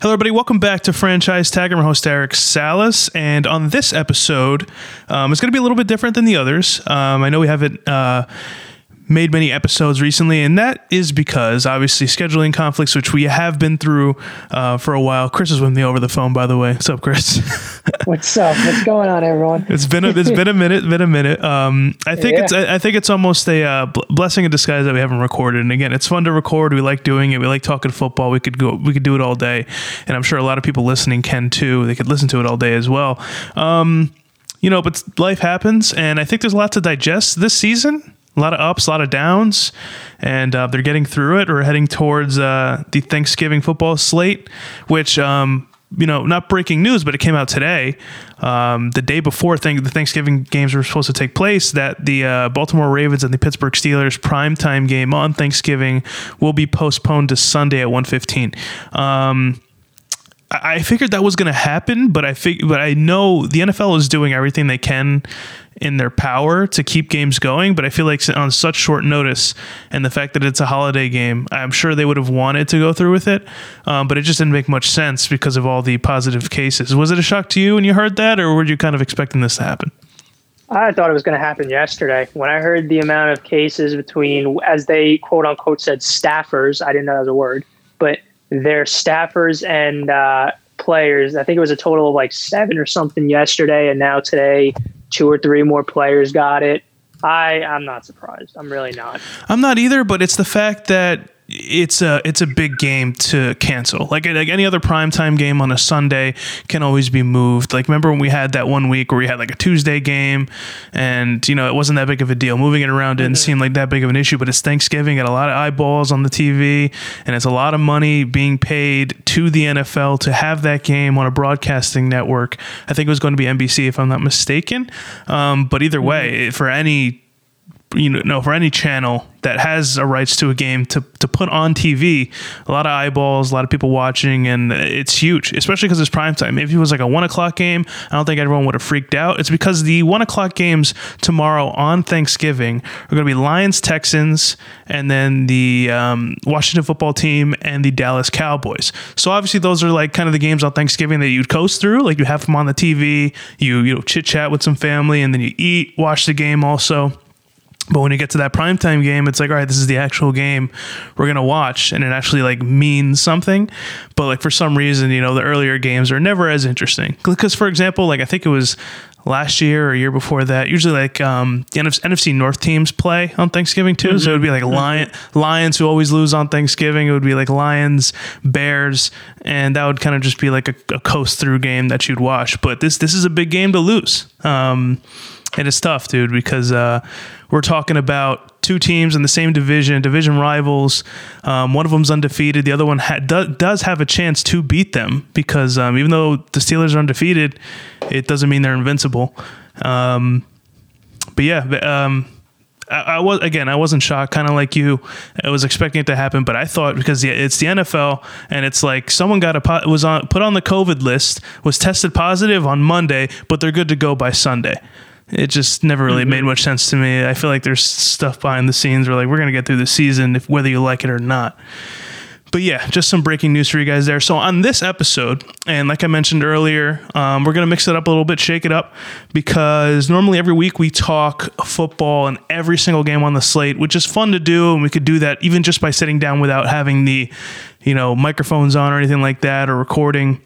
Hello, everybody. Welcome back to Franchise Tag. I'm your host, Eric Salas. And on this episode, um, it's going to be a little bit different than the others. Um, I know we haven't. Uh, made many episodes recently, and that is because obviously scheduling conflicts, which we have been through uh, for a while. Chris is with me over the phone, by the way. What's up, Chris? What's up? What's going on, everyone? It's been a, it's been a minute, been a minute. Um, I think yeah. it's I, I think it's almost a uh, blessing in disguise that we haven't recorded. And again, it's fun to record. We like doing it. We like talking football. We could go, we could do it all day, and I'm sure a lot of people listening can too. They could listen to it all day as well. Um, you know, but life happens, and I think there's a lot to digest this season a lot of ups, a lot of downs, and uh, they're getting through it. We're heading towards uh, the Thanksgiving football slate, which. Um, you know, not breaking news, but it came out today, um, the day before th- the Thanksgiving games were supposed to take place, that the uh, Baltimore Ravens and the Pittsburgh Steelers primetime game on Thanksgiving will be postponed to Sunday at 1:15. Um, I figured that was going to happen, but I fig- but I know the NFL is doing everything they can in their power to keep games going. But I feel like on such short notice and the fact that it's a holiday game, I'm sure they would have wanted to go through with it. Um, but it just didn't make much sense because of all the positive cases. Was it a shock to you when you heard that, or were you kind of expecting this to happen? I thought it was going to happen yesterday. When I heard the amount of cases between, as they quote unquote said, staffers, I didn't know that was a word, but their staffers and uh, players. I think it was a total of like seven or something yesterday, and now today two or three more players got it. I I'm not surprised. I'm really not. I'm not either, but it's the fact that it's a it's a big game to cancel. Like like any other primetime game on a Sunday can always be moved. Like remember when we had that one week where we had like a Tuesday game and you know it wasn't that big of a deal. Moving it around didn't mm-hmm. seem like that big of an issue, but it's Thanksgiving, got a lot of eyeballs on the TV and it's a lot of money being paid to the NFL to have that game on a broadcasting network. I think it was going to be NBC if I'm not mistaken. Um, but either way, mm-hmm. for any you know for any channel that has a rights to a game to, to put on TV, a lot of eyeballs, a lot of people watching, and it's huge, especially because it's prime time. If it was like a one o'clock game, I don't think everyone would have freaked out. It's because the one o'clock games tomorrow on Thanksgiving are going to be Lions, Texans, and then the um, Washington football team and the Dallas Cowboys. So obviously those are like kind of the games on Thanksgiving that you'd coast through. Like you have them on the TV, you you know chit chat with some family, and then you eat, watch the game also. But when you get to that primetime game, it's like, all right, this is the actual game we're gonna watch, and it actually like means something. But like for some reason, you know, the earlier games are never as interesting. Because for example, like I think it was last year or year before that. Usually, like um, the NFC North teams play on Thanksgiving too. Mm-hmm. So it would be like Lion, Lions who always lose on Thanksgiving. It would be like Lions, Bears, and that would kind of just be like a, a, coast through game that you'd watch. But this this is a big game to lose. Um, and it's tough, dude, because uh, we're talking about two teams in the same division, division rivals. Um, one of them's undefeated. The other one ha- do- does have a chance to beat them because um, even though the Steelers are undefeated, it doesn't mean they're invincible. Um, but yeah, um, I, I, was again. I wasn't shocked, kind of like you. I was expecting it to happen, but I thought because it's the NFL and it's like someone got a was on put on the COVID list, was tested positive on Monday, but they're good to go by Sunday it just never really mm-hmm. made much sense to me. I feel like there's stuff behind the scenes where like we're gonna get through the season if whether you like it or not. But yeah, just some breaking news for you guys there. So on this episode, and like I mentioned earlier, um, we're gonna mix it up a little bit, shake it up, because normally every week we talk football and every single game on the slate, which is fun to do, and we could do that even just by sitting down without having the, you know, microphones on or anything like that or recording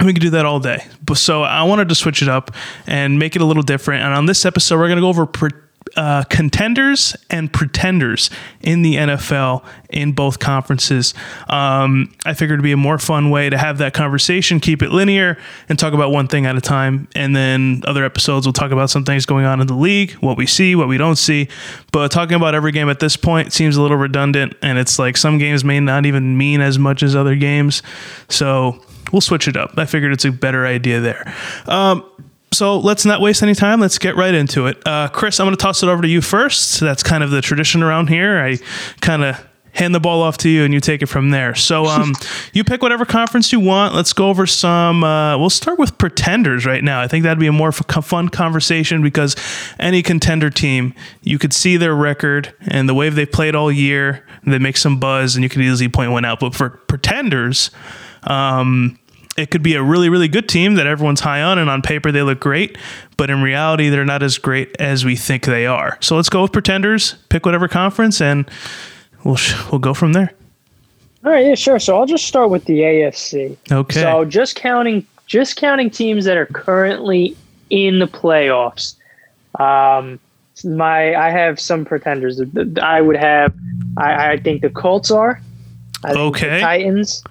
we could do that all day. But so I wanted to switch it up and make it a little different. And on this episode, we're going to go over pre- uh, contenders and pretenders in the NFL in both conferences. Um, I figured it'd be a more fun way to have that conversation, keep it linear, and talk about one thing at a time. And then other episodes, we'll talk about some things going on in the league, what we see, what we don't see. But talking about every game at this point seems a little redundant, and it's like some games may not even mean as much as other games. So we'll switch it up. I figured it's a better idea there. Um, so let's not waste any time. Let's get right into it. Uh, Chris, I'm going to toss it over to you first. That's kind of the tradition around here. I kind of hand the ball off to you and you take it from there. So um, you pick whatever conference you want. Let's go over some. Uh, we'll start with pretenders right now. I think that'd be a more fun conversation because any contender team, you could see their record and the way they played all year. They make some buzz and you can easily point one out. But for pretenders, Um, it could be a really, really good team that everyone's high on, and on paper they look great, but in reality they're not as great as we think they are. So let's go with pretenders. Pick whatever conference, and we'll we'll go from there. All right, yeah, sure. So I'll just start with the AFC. Okay. So just counting, just counting teams that are currently in the playoffs. Um, my I have some pretenders. I would have. I, I think the Colts are. I okay. Titans.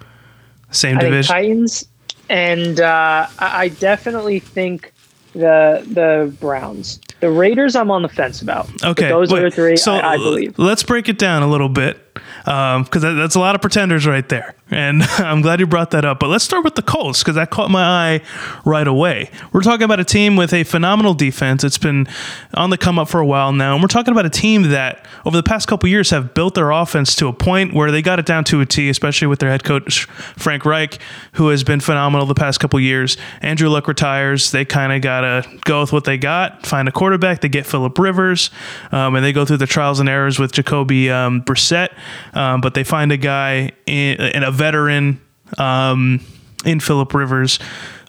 Same I division. Titans, and uh, I, definitely think the the Browns. The Raiders, I'm on the fence about. Okay, those wait, are the three so I, I believe. Let's break it down a little bit because um, that's a lot of pretenders right there. And I'm glad you brought that up. But let's start with the Colts because that caught my eye right away. We're talking about a team with a phenomenal defense. It's been on the come up for a while now. And we're talking about a team that over the past couple years have built their offense to a point where they got it down to a T, especially with their head coach, Frank Reich, who has been phenomenal the past couple years. Andrew Luck retires. They kind of got to go with what they got, find a quarterback. They get Philip Rivers, um, and they go through the trials and errors with Jacoby um, Brissett. Um, but they find a guy in, in a veteran um, in Philip Rivers.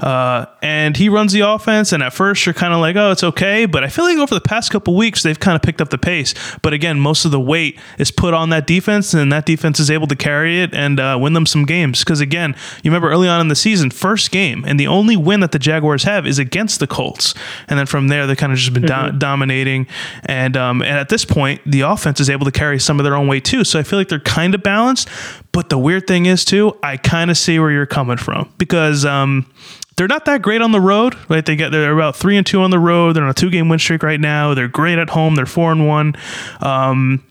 Uh, and he runs the offense. And at first, you're kind of like, oh, it's okay. But I feel like over the past couple weeks, they've kind of picked up the pace. But again, most of the weight is put on that defense, and that defense is able to carry it and uh, win them some games. Because again, you remember early on in the season, first game, and the only win that the Jaguars have is against the Colts. And then from there, they've kind of just been mm-hmm. do- dominating. And um, and at this point, the offense is able to carry some of their own weight too. So I feel like they're kind of balanced. But the weird thing is too, I kind of see where you're coming from because um, they're not that great on the road. Right? They get they're about three and two on the road. They're on a two game win streak right now. They're great at home. They're four and one. Um,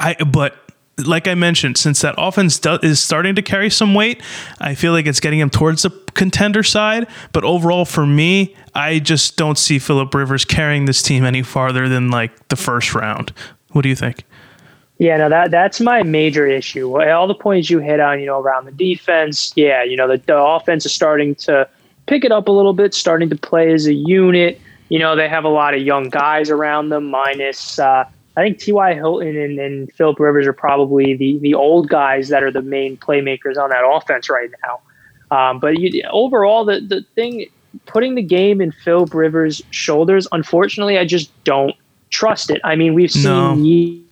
I but like I mentioned, since that offense do, is starting to carry some weight, I feel like it's getting them towards the contender side. But overall, for me, I just don't see Philip Rivers carrying this team any farther than like the first round. What do you think? Yeah, no, that that's my major issue. All the points you hit on, you know, around the defense. Yeah, you know, the, the offense is starting to pick it up a little bit, starting to play as a unit. You know, they have a lot of young guys around them, minus uh, I think T.Y. Hilton and, and Philip Rivers are probably the the old guys that are the main playmakers on that offense right now. Um, but you, overall, the the thing putting the game in Philip Rivers' shoulders, unfortunately, I just don't trust it. I mean, we've seen no.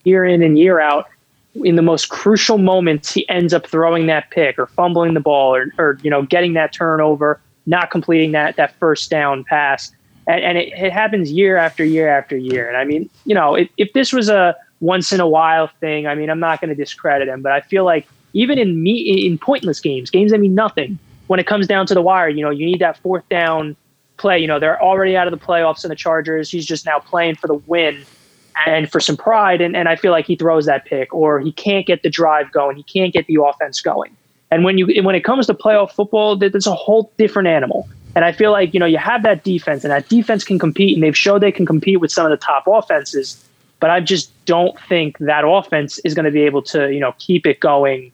year in and year out in the most crucial moments, he ends up throwing that pick or fumbling the ball or, or you know getting that turnover not completing that that first down pass. And, and it, it, happens year after year after year. And I mean, you know, if, if this was a once in a while thing, I mean, I'm not going to discredit him, but I feel like even in me in pointless games, games that mean nothing, when it comes down to the wire, you know, you need that fourth down play. You know, they're already out of the playoffs in the Chargers. He's just now playing for the win and for some pride. And, and I feel like he throws that pick or he can't get the drive going. He can't get the offense going. And when you when it comes to playoff football, there's a whole different animal. And I feel like you know you have that defense, and that defense can compete, and they've showed they can compete with some of the top offenses. But I just don't think that offense is going to be able to you know keep it going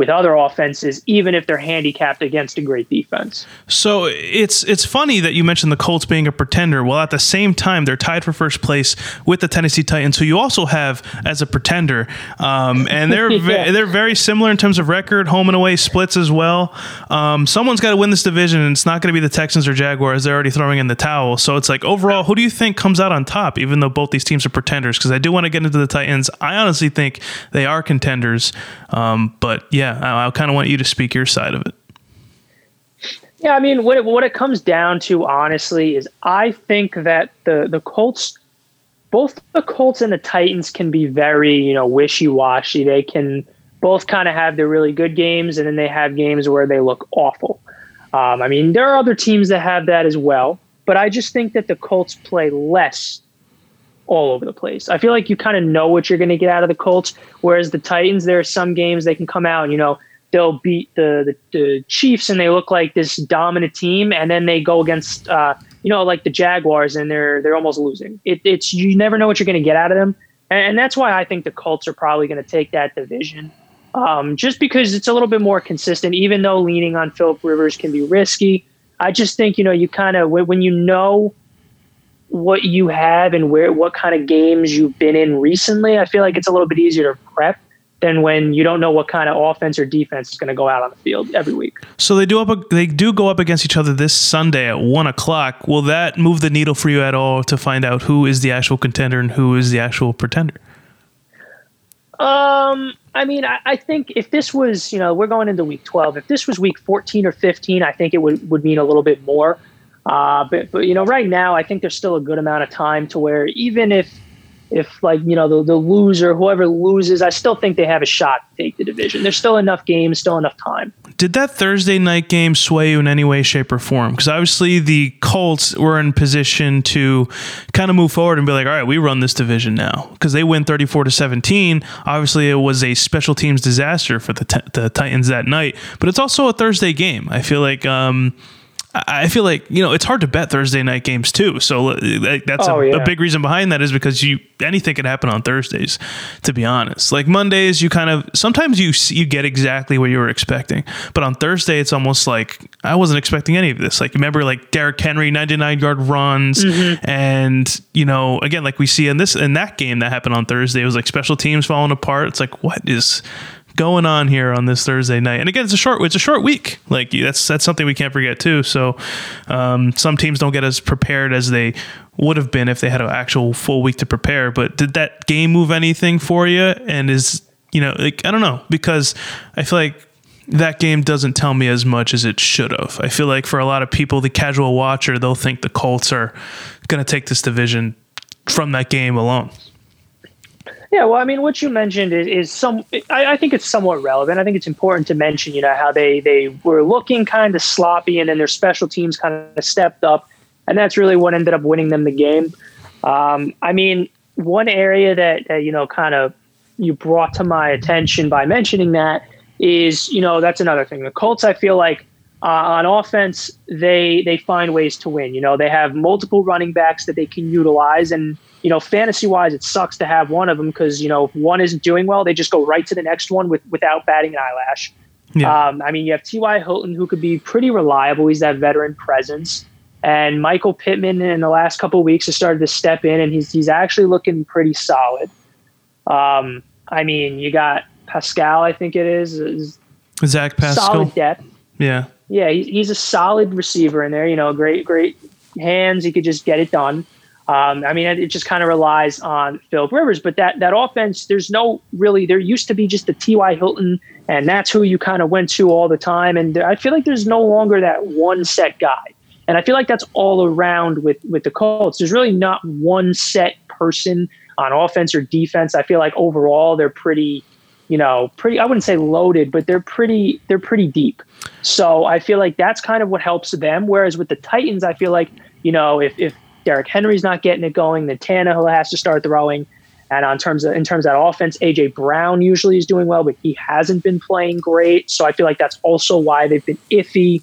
with other offenses, even if they're handicapped against a great defense. So it's it's funny that you mentioned the Colts being a pretender. While at the same time, they're tied for first place with the Tennessee Titans, who you also have as a pretender, um, and they're yeah. they're very similar in terms of record, home and away splits as well. Um, someone's got to win this division, and it's not going to be the Texans or Jaguars. They're already throwing in the towel. So it's like overall, who do you think comes out on top? Even though both these teams are pretenders, because I do want to get into the Titans. I honestly think they are contenders, um, but yeah yeah, I, I kind of want you to speak your side of it. Yeah, I mean, what it, what it comes down to, honestly, is I think that the the Colts, both the Colts and the Titans, can be very you know wishy washy. They can both kind of have their really good games, and then they have games where they look awful. Um, I mean, there are other teams that have that as well, but I just think that the Colts play less all over the place. I feel like you kind of know what you're going to get out of the Colts, whereas the Titans, there are some games they can come out you know, they'll beat the, the, the Chiefs and they look like this dominant team, and then they go against, uh, you know, like the Jaguars and they're they're almost losing. It, it's you never know what you're going to get out of them, and, and, that's why I think the Colts are probably going to take that division. Um, just because it's a little bit more consistent, even though leaning on Philip Rivers can be risky. I just think you know you kind of when you know what you have and where what kind of games you've been in recently, I feel like it's a little bit easier to prep. than when you don't know what kind of offense or defense is going to go out on the field every week. So they do up they do go up against each other this Sunday at one o'clock. Will that move the needle for you at all to find out who is the actual contender and who is the actual pretender? Um, I mean, I, I, think if this was, you know, we're going into week 12. If this was week 14 or 15, I think it would, would mean a little bit more. Uh, but, but, you know, right now, I think there's still a good amount of time to where even if if like you know the, the loser whoever loses i still think they have a shot to take the division. There's still enough games still enough time. Did that thursday night game sway you in any way shape or form? Because obviously the colts were in position to kind of move forward and be like all right we run this division now. Because they win 34 to 17 obviously it was a special teams disaster for the, t- the titans that night. But it's also a thursday game. I feel like um, I feel like you know it's hard to bet Thursday night games too. So uh, that's oh, a, yeah. a, big reason behind that is because you anything can happen on Thursdays. To be honest, like Mondays, you kind of sometimes you you get exactly what you were expecting, but on Thursday it's almost like I wasn't expecting any of this. Like remember like Derrick Henry ninety nine yard runs, mm-hmm. and you know again like we see in this in that game that happened on Thursday, it was like special teams falling apart. It's like what is going on here on this Thursday night. And again, it's a short it's a short week. Like that's that's something we can't forget too. So um, some teams don't get as prepared as they would have been if they had an actual full week to prepare. But did that game move anything for you? And is you know like I don't know because I feel like that game doesn't tell me as much as it should have. I feel like for a lot of people, the casual watcher, they'll think the Colts are going to take this division from that game alone. Yeah, well, I mean, what you mentioned is, is some. I, I, think it's somewhat relevant. I think it's important to mention, you know, how they they were looking kind of sloppy, and then their special teams kind of stepped up, and that's really what ended up winning them the game. Um, I mean, one area that, you know, kind of you brought to my attention by mentioning that is, you know, that's another thing. The Colts, I feel like. Uh, on offense, they they find ways to win. You know, they have multiple running backs that they can utilize, and you know, fantasy wise, it sucks to have one of them because you know if one isn't doing well, they just go right to the next one with without batting an eyelash. Yeah. Um, I mean, you have T.Y. Hilton who could be pretty reliable. He's that veteran presence, and Michael Pittman in the last couple weeks has started to step in, and he's he's actually looking pretty solid. Um, I mean, you got Pascal, I think it is, is Zach Pascal, solid depth. Yeah, yeah, he's, he's a solid receiver in there. You know, great great hands. He could just get it done. Um, I mean, it just kind of relies on Philip Rivers, but that that offense, there's no really. There used to be just the T.Y. Hilton, and that's who you kind of went to all the time. And I feel like there's no longer that one set guy, and I feel like that's all around with with the Colts. There's really not one set person on offense or defense. I feel like overall they're pretty, you know, pretty. I wouldn't say loaded, but they're pretty. They're pretty deep. So I feel like that's kind of what helps them. Whereas with the Titans, I feel like you know if if Derrick Henry's not getting it going. Then Tannehill has to start throwing. And on terms of in terms of that offense, AJ Brown usually is doing well, but he hasn't been playing great. So I feel like that's also why they've been iffy.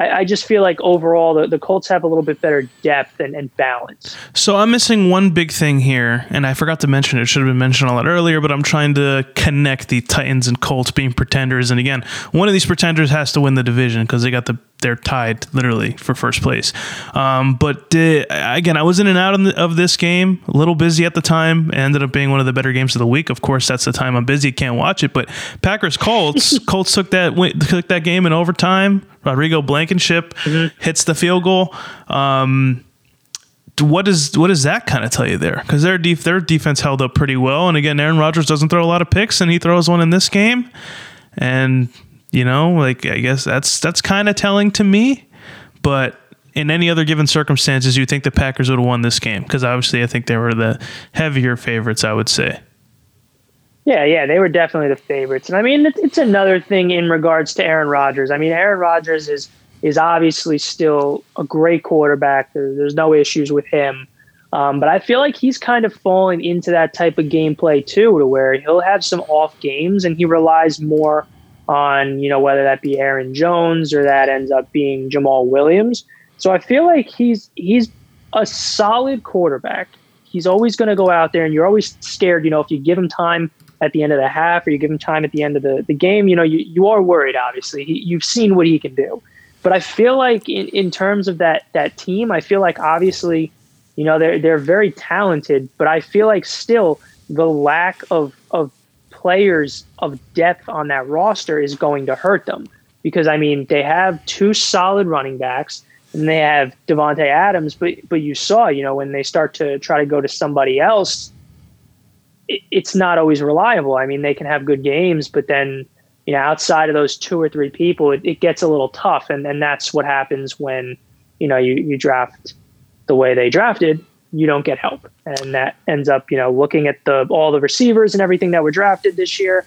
I, I just feel like overall the, the Colts have a little bit better depth and, and balance. So I'm missing one big thing here, and I forgot to mention it. it should have been mentioned a lot earlier, but I'm trying to connect the Titans and Colts being pretenders. And again, one of these pretenders has to win the division because they got the they're tied literally for first place. Um, but uh, again, I was in and out of, the, of, this game, a little busy at the time. It ended up being one of the better games of the week. Of course, that's the time I'm busy, can't watch it. But Packers Colts, Colts took that took that game in overtime. Rodrigo Blankenship mm-hmm. hits the field goal. Um, what does what does that kind of tell you there? Because their def- their defense held up pretty well, and again, Aaron Rodgers doesn't throw a lot of picks, and he throws one in this game, and you know, like I guess that's that's kind of telling to me, but in any other given circumstances, you think the Packers would have won this game because obviously I think they were the heavier favorites. I would say. Yeah, yeah, they were definitely the favorites, and I mean it's another thing in regards to Aaron Rodgers. I mean, Aaron Rodgers is is obviously still a great quarterback. There, there's no issues with him. Um, but I feel like he's kind of falling into that type of gameplay too, to where he'll have some off games and he relies more on, you know, whether that be Aaron Jones or that ends up being Jamaal Williams. So I feel like he's he's a solid quarterback. He's always going to go out there, and you're always scared. You know, if you give him time at the end of the half or you give him time at the end of the, the game, you know, you, you are worried. Obviously, he, you've seen what he can do. But I feel like in, in terms of that that team, I feel like obviously, you know, they're they're very talented, but I feel like still the lack of of players of depth on that roster is going to hurt them. Because I mean they have two solid running backs and they have Davante Adams, but but you saw you know when they start to try to go to somebody else, it, it's not always reliable. I mean they can have good games, but then you know outside of those two or three people, it, it gets a little tough, and and that's what happens when you know you you draft the way they drafted you don't get help. And that ends up, you know, looking at the all the receivers and everything that were drafted this year,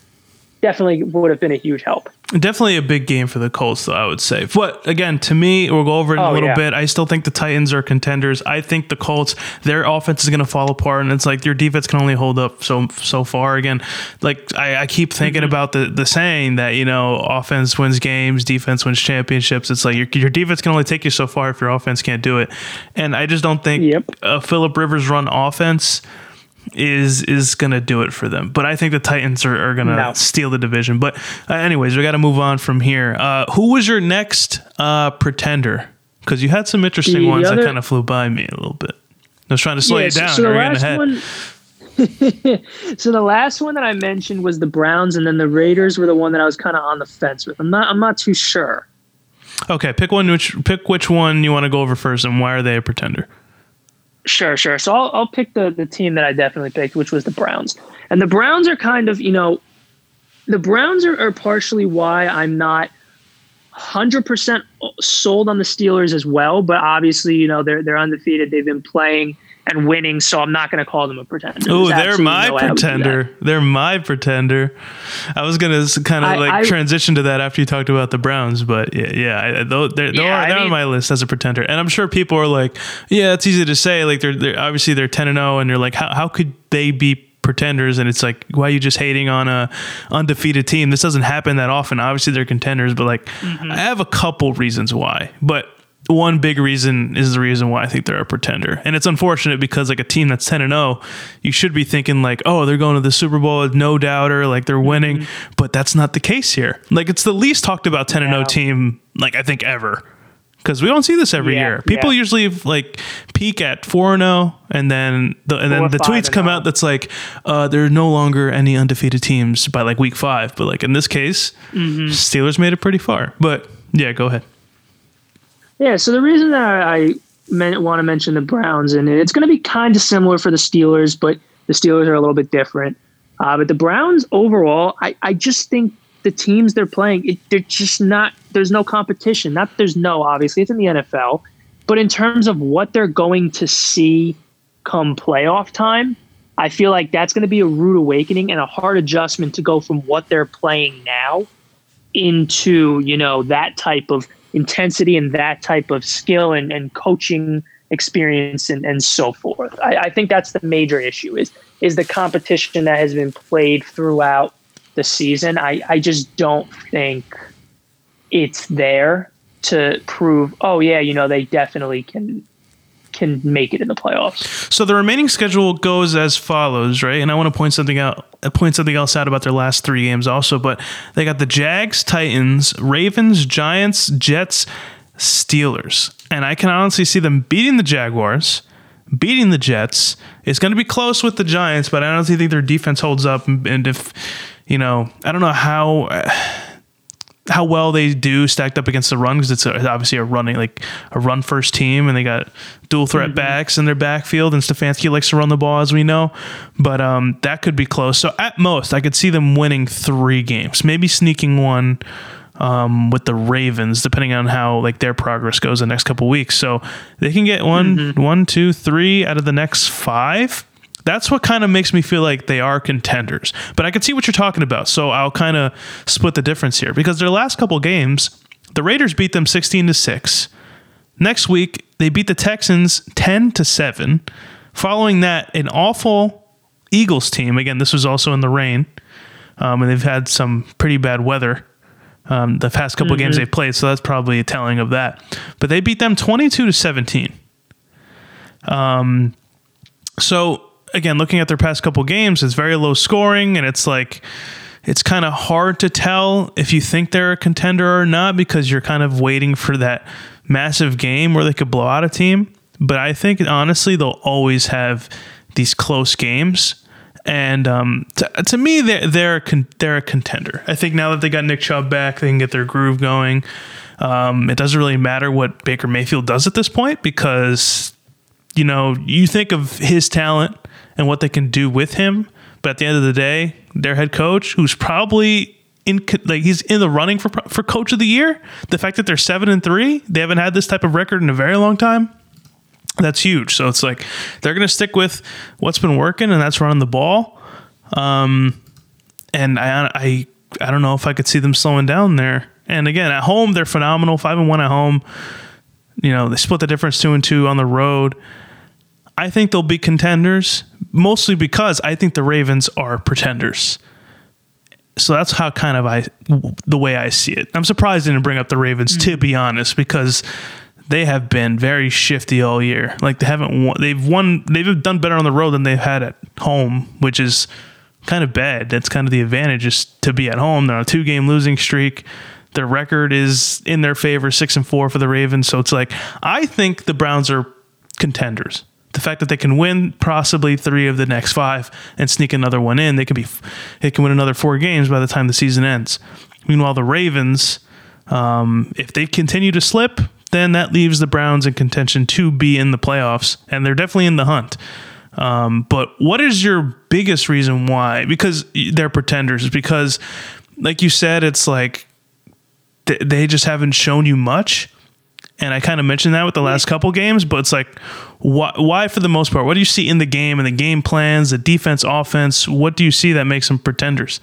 definitely would have been a huge help. Definitely a big game for the Colts, though, I would say. But again, to me, we'll go over it in oh, a little yeah. bit. I still think the Titans are contenders. I think the Colts, their offense is going to fall apart, and it's like your defense can only hold up so so far. Again, like I, I keep thinking mm-hmm. about the the saying that you know offense wins games, defense wins championships. It's like your your defense can only take you so far if your offense can't do it, and I just don't think yep. a Philip Rivers run offense is is gonna do it for them. But I think the Titans are, are gonna no. steal the division. But uh, anyways, we got to move on from here. Uh, who was your next uh, pretender? Because you had some interesting the ones other, that kind of flew by me a little bit. I was trying to slow yeah, you down. So, so the last one. so the last one that I mentioned was the Browns, and then the Raiders were the one that I was kind of on the fence with. I'm not. I'm not too sure. Okay, pick one. Which pick which one you want to go over first, and why are they a pretender? Sure, sure. So I'll, I'll pick the, the team that I definitely picked, which was the Browns. And the Browns are kind of, you know, the Browns are, are partially why I'm not 100% sold on the Steelers as well. But obviously, you know, they're, they're undefeated. They've been playing and winning, so I'm not going to call them a pretender. Oh, they're my no pretender. They're my pretender. I was going to kind of like I, transition to that after you talked about the Browns, but yeah, yeah, they're, they're, yeah, they're mean, on my list as a pretender. And I'm sure people are like, yeah, it's easy to say. Like they're, they're obviously they're 10 and 0, and you're like, how, how could they be pretenders and it's like why are you just hating on a undefeated team this doesn't happen that often obviously they're contenders but like mm-hmm. i have a couple reasons why but one big reason is the reason why I think they're a pretender. And it's unfortunate because like a team that's 10 and 0, you should be thinking like, "Oh, they're going to the Super Bowl, with no doubter, like they're winning." Mm-hmm. But that's not the case here. Like it's the least talked about 10 and 0 team like I think ever. Cuz we don't see this every yeah, year. People yeah. usually like peak at 4 and 0 and then the and then the tweets come out that's like uh there are no longer any undefeated teams by like week 5, but like in this case, mm-hmm. Steelers made it pretty far. But yeah, go ahead. Yeah, so the reason that I want to mention the Browns, and it's going to be kind of similar for the Steelers, but the Steelers are a little bit different. Uh, but the Browns overall, I, I just think the teams they're playing, it, they're just not, there's no competition. Not there's no, obviously, it's in the NFL. But in terms of what they're going to see come playoff time, I feel like that's going to be a rude awakening and a hard adjustment to go from what they're playing now into, you know, that type of intensity and that type of skill and, and coaching experience and, and so forth. I, I think that's the major issue is is the competition that has been played throughout the season. I, I just don't think it's there to prove, oh yeah, you know, they definitely can can make it in the playoffs. So the remaining schedule goes as follows, right? And I want to point something out, point something else out about their last three games also. But they got the Jags, Titans, Ravens, Giants, Jets, Steelers, and I can honestly see them beating the Jaguars. Beating the Jets, it's going to be close with the Giants, but I don't think their defense holds up. And if you know, I don't know how how well they do stacked up against the run because it's a, obviously a running like a run first team and they got dual threat mm-hmm. backs in their backfield and Stefanski likes to run the ball as we know but um, that could be close so at most I could see them winning three games maybe sneaking one um, with the Ravens depending on how like their progress goes the next couple weeks so they can get one, mm-hmm. one, two, three out of the next five that's what kind of makes me feel like they are contenders. But I can see what you're talking about. So I'll kind of split the difference here because their last couple games, the Raiders beat them 16 to 6. Next week, they beat the Texans 10 to 7. Following that, an awful Eagles team. Again, this was also in the rain. Um, and they've had some pretty bad weather um, the past couple mm-hmm. games they've played, so that's probably a telling of that. But they beat them 22 to 17. Um, so again, looking at their past couple games, it's very low scoring, and it's like it's kind of hard to tell if you think they're a contender or not because you're kind of waiting for that massive game where they could blow out a team. But I think honestly, they'll always have these close games. And um, to, to me, they're they're a, con- they're a contender. I think now that they got Nick Chubb back, they can get their groove going. Um, it doesn't really matter what Baker Mayfield does at this point because you know you think of his talent and what they can do with him, but at the end of the day, their head coach, who's probably in like he's in the running for for coach of the year. The fact that they're seven and three, they haven't had this type of record in a very long time. That's huge. So it's like they're going to stick with what's been working, and that's running the ball. Um, and I, I, I don't know if I could see them slowing down there. And again, at home they're phenomenal, five and one at home. You know they split the difference two and two on the road. I think they'll be contenders, mostly because I think the Ravens are pretenders so that's how kind of I the way I see it. I'm surprised they didn't bring up the Ravens mm-hmm. to be honest because they have been very shifty all year. Like they haven't won, they've won they've done better on the road than they've had at home, which is kind of bad. That's kind of the advantage is to be at home. They're on a two game losing streak. Their record is in their favor, six and four for the Ravens. So it's like I think the Browns are contenders the fact that they can win possibly three of the next five and sneak another one in, they can be, they can win another four games by the time the season ends. Meanwhile, the Ravens, um, if they continue to slip, then that leaves the Browns in contention to be in the playoffs, and they're definitely in the hunt. Um, but what is your biggest reason why? Because they're pretenders. Because, like you said, it's like they just haven't shown you much and I kind of mentioned that with the last couple games, but it's like, why, why for the most part? What do you see in the game and the game plans, the defense, offense? What do you see that makes them pretenders?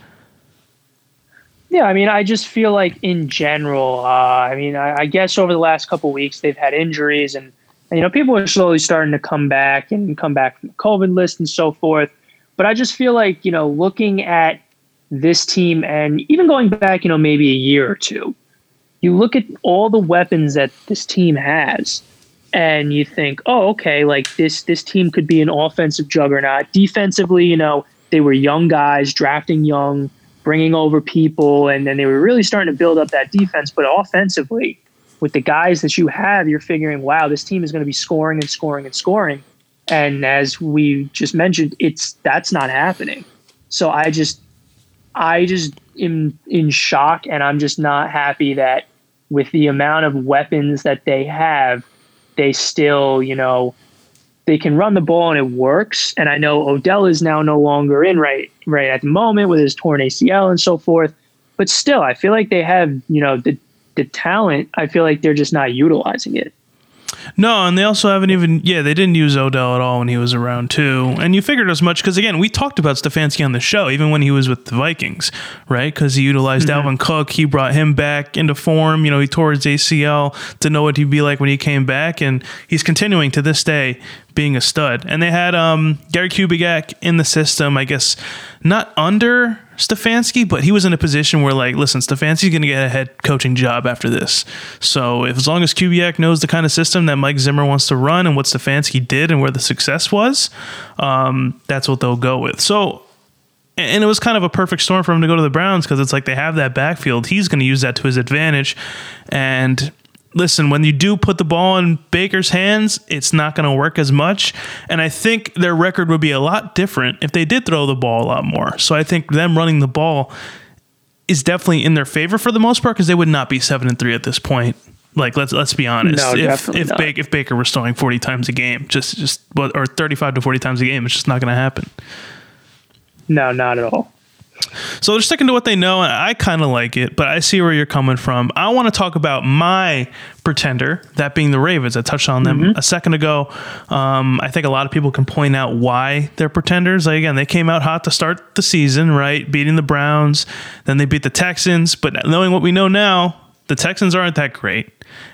Yeah, I mean, I just feel like in general, uh, I mean, I, I, guess over the last couple weeks they've had injuries, and, and, you know, people are slowly starting to come back and come back from the COVID list and so forth. But I just feel like you know, looking at this team and even going back, you know, maybe a year or two, you look at all the weapons that this team has and you think, oh, okay, like this this team could be an offensive juggernaut. Defensively, you know, they were young guys drafting young, bringing over people, and then they were really starting to build up that defense. But offensively, with the guys that you have, you're figuring, wow, this team is going to be scoring and scoring and scoring. And as we just mentioned, it's that's not happening. So I just I just am in shock and I'm just not happy that with the amount of weapons that they have, they still, you know, they can run the ball and it works. And I know Odell is now no longer in right right at the moment with his torn ACL and so forth. But still, I feel like they have, you know, the the talent. I feel like they're just not utilizing it. No, and they also haven't even yeah they didn't use Odell at all when he was around too, and you figured as much because again we talked about Stefanski on the show even when he was with the Vikings, right? Because he utilized mm-hmm. Dalvin Cook, he brought him back into form. You know, he tore his ACL to know what he'd be like when he came back, and he's continuing to this day being a stud. And they had um, Gary Kubiak in the system, I guess, not under Stefanski, but he was in a position where, like, listen, Stefanski's going to get a head coaching job after this. So if as long as Kubiak knows the kind of system that Mike Zimmer wants to run and what Stefanski did and where the success was, um, that's what they'll go with. So and it was kind of a perfect storm for him to go to the Browns because it's like they have that backfield. He's going to use that to his advantage. And listen, when you do put the ball in Baker's hands, it's not going to work as much. And I think their record would be a lot different if they did throw the ball a lot more. So I think them running the ball is definitely in their favor for the most part because they would not be seven and three at this point. Like let's let's be honest. No, if if, Baker, if Baker was throwing forty times a game, just just or thirty five to forty times a game, it's just not going to happen. No, not at all. So they're sticking to what they know, and I kind of like it, but I see where you're coming from. I want to talk about my pretender, that being the Ravens. I touched on them mm-hmm. a second ago. Um, I think a lot of people can point out why they're pretenders. Like, again, they came out hot to start the season, right? Beating the Browns, then they beat the Texans, but knowing what we know now, the Texans aren't that great.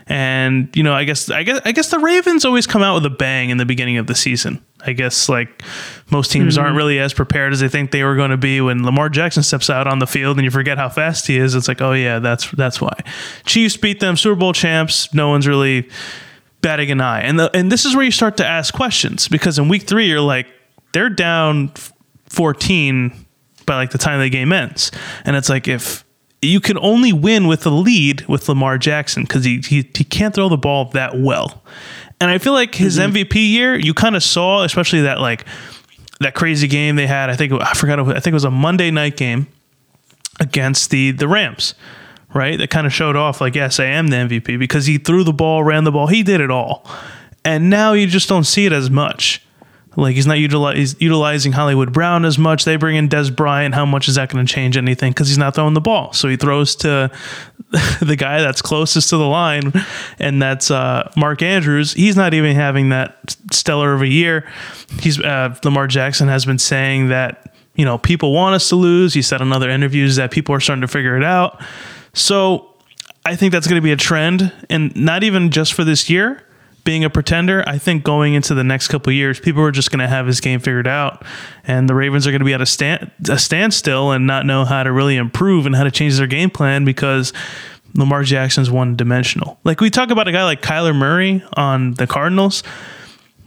And you know, I guess I guess I guess the Ravens always come out with a bang in the beginning of the season. I guess like most teams mm-hmm. aren't really as prepared as they think they were going to be when Lamar Jackson steps out on the field and you forget how fast he is. It's like, oh yeah, that's that's why. Chiefs beat them, Super Bowl champs. No one's really batting an eye. And the, and this is where you start to ask questions because in week three you're like they're down 14 by like the time the game ends, and it's like if you can only win with a lead with Lamar Jackson because he, he he can't throw the ball that well. And I feel like his mm-hmm. MVP year, you kind of saw, especially that like that crazy game they had. I think I forgot. I think it was a Monday night game against the the Rams, right? That kind of showed off like, yes, I am the MVP because he threw the ball, ran the ball, he did it all, and now you just don't see it as much. Like he's not utilize, utilizing Hollywood Brown as much. They bring in Dez Bryant. How much is that going to change anything? Because he's not throwing the ball. So he throws to the guy that's closest to the line, and that's uh, Mark Andrews. He's not even having that stellar of a year. He's uh, Lamar Jackson has been saying that you know people want us to lose. He said in other interviews that people are starting to figure it out. So I think that's going to be a trend, and not even just for this year being a pretender, I think going into the next couple years, people are just going to have his game figured out, and the Ravens are going to be at a stand a standstill and not know how to really improve and how to change their game plan because Lamar Jackson's one dimensional. Like we talk about a guy like Kyler Murray on the Cardinals.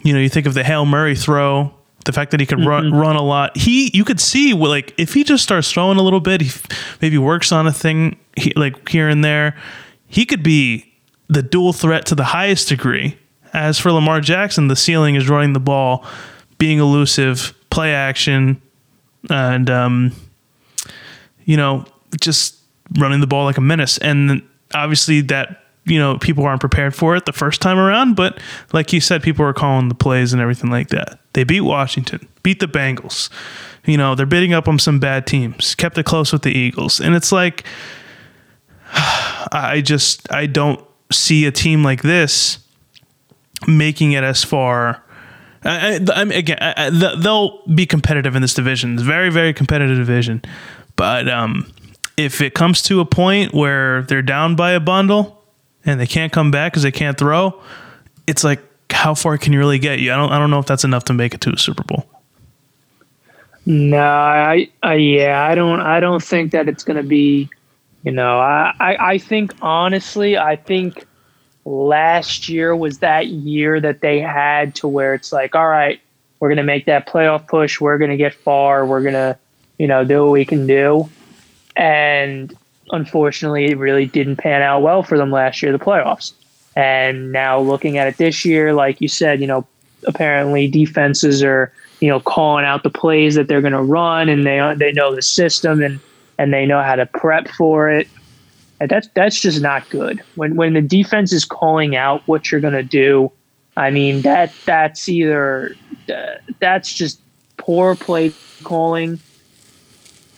You know, you think of the Hail Murray throw, the fact that he could mm-hmm. run run a lot. He you could see like if he just starts throwing a little bit, he maybe works on a thing he, like here and there, he could be the dual threat to the highest degree as for Lamar Jackson, the ceiling is running the ball, being elusive, play action, and um, you know, just running the ball like a menace. And obviously, that you know, people aren't prepared for it the first time around. But like you said, people are calling the plays and everything like that. They beat Washington, beat the Bengals. You know, they're bidding up on some bad teams, kept it close with the Eagles, and it's like. I just I don't see a team like this making it as far. I, I, again, I, they'll be competitive in this division. It's very, very competitive division. But um, if it comes to a point where they're down by a bundle and they can't come back because they can't throw, it's like how far can you really get you? I don't. I don't know if that's enough to make it to a Super Bowl. No, I, I yeah, I don't. I don't think that it's going to be. You know, I, I, I think honestly, I think last year was that year that they had to where it's like, all right, we're going to make that playoff push. We're going to get far. We're going to, you know, do what we can do. And unfortunately, it really didn't pan out well for them last year, the playoffs. And now looking at it this year, like you said, you know, apparently defenses are, you know, calling out the plays that they're going to run and they, they know the system and, and they know how to prep for it. That's that's just not good. When when the defense is calling out what you're going to do, I mean that that's either uh, that's just poor play calling.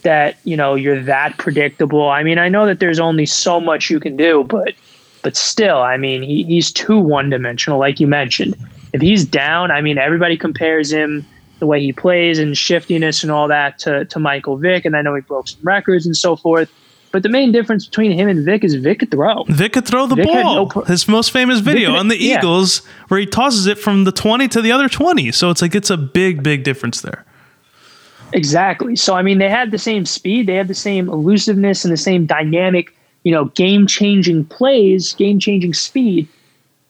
That you know you're that predictable. I mean I know that there's only so much you can do, but but still, I mean he, he's too one dimensional, like you mentioned. If he's down, I mean everybody compares him the way he plays and shiftiness and all that to to Michael Vick, and I know he broke some records and so forth. But the main difference between him and Vick is Vick could throw. Vick could throw the Vick ball. No pro- His most famous video could, on the Eagles, yeah. where he tosses it from the 20 to the other 20. So it's like it's a big, big difference there. Exactly. So I mean, they had the same speed, they had the same elusiveness, and the same dynamic, you know, game-changing plays, game-changing speed.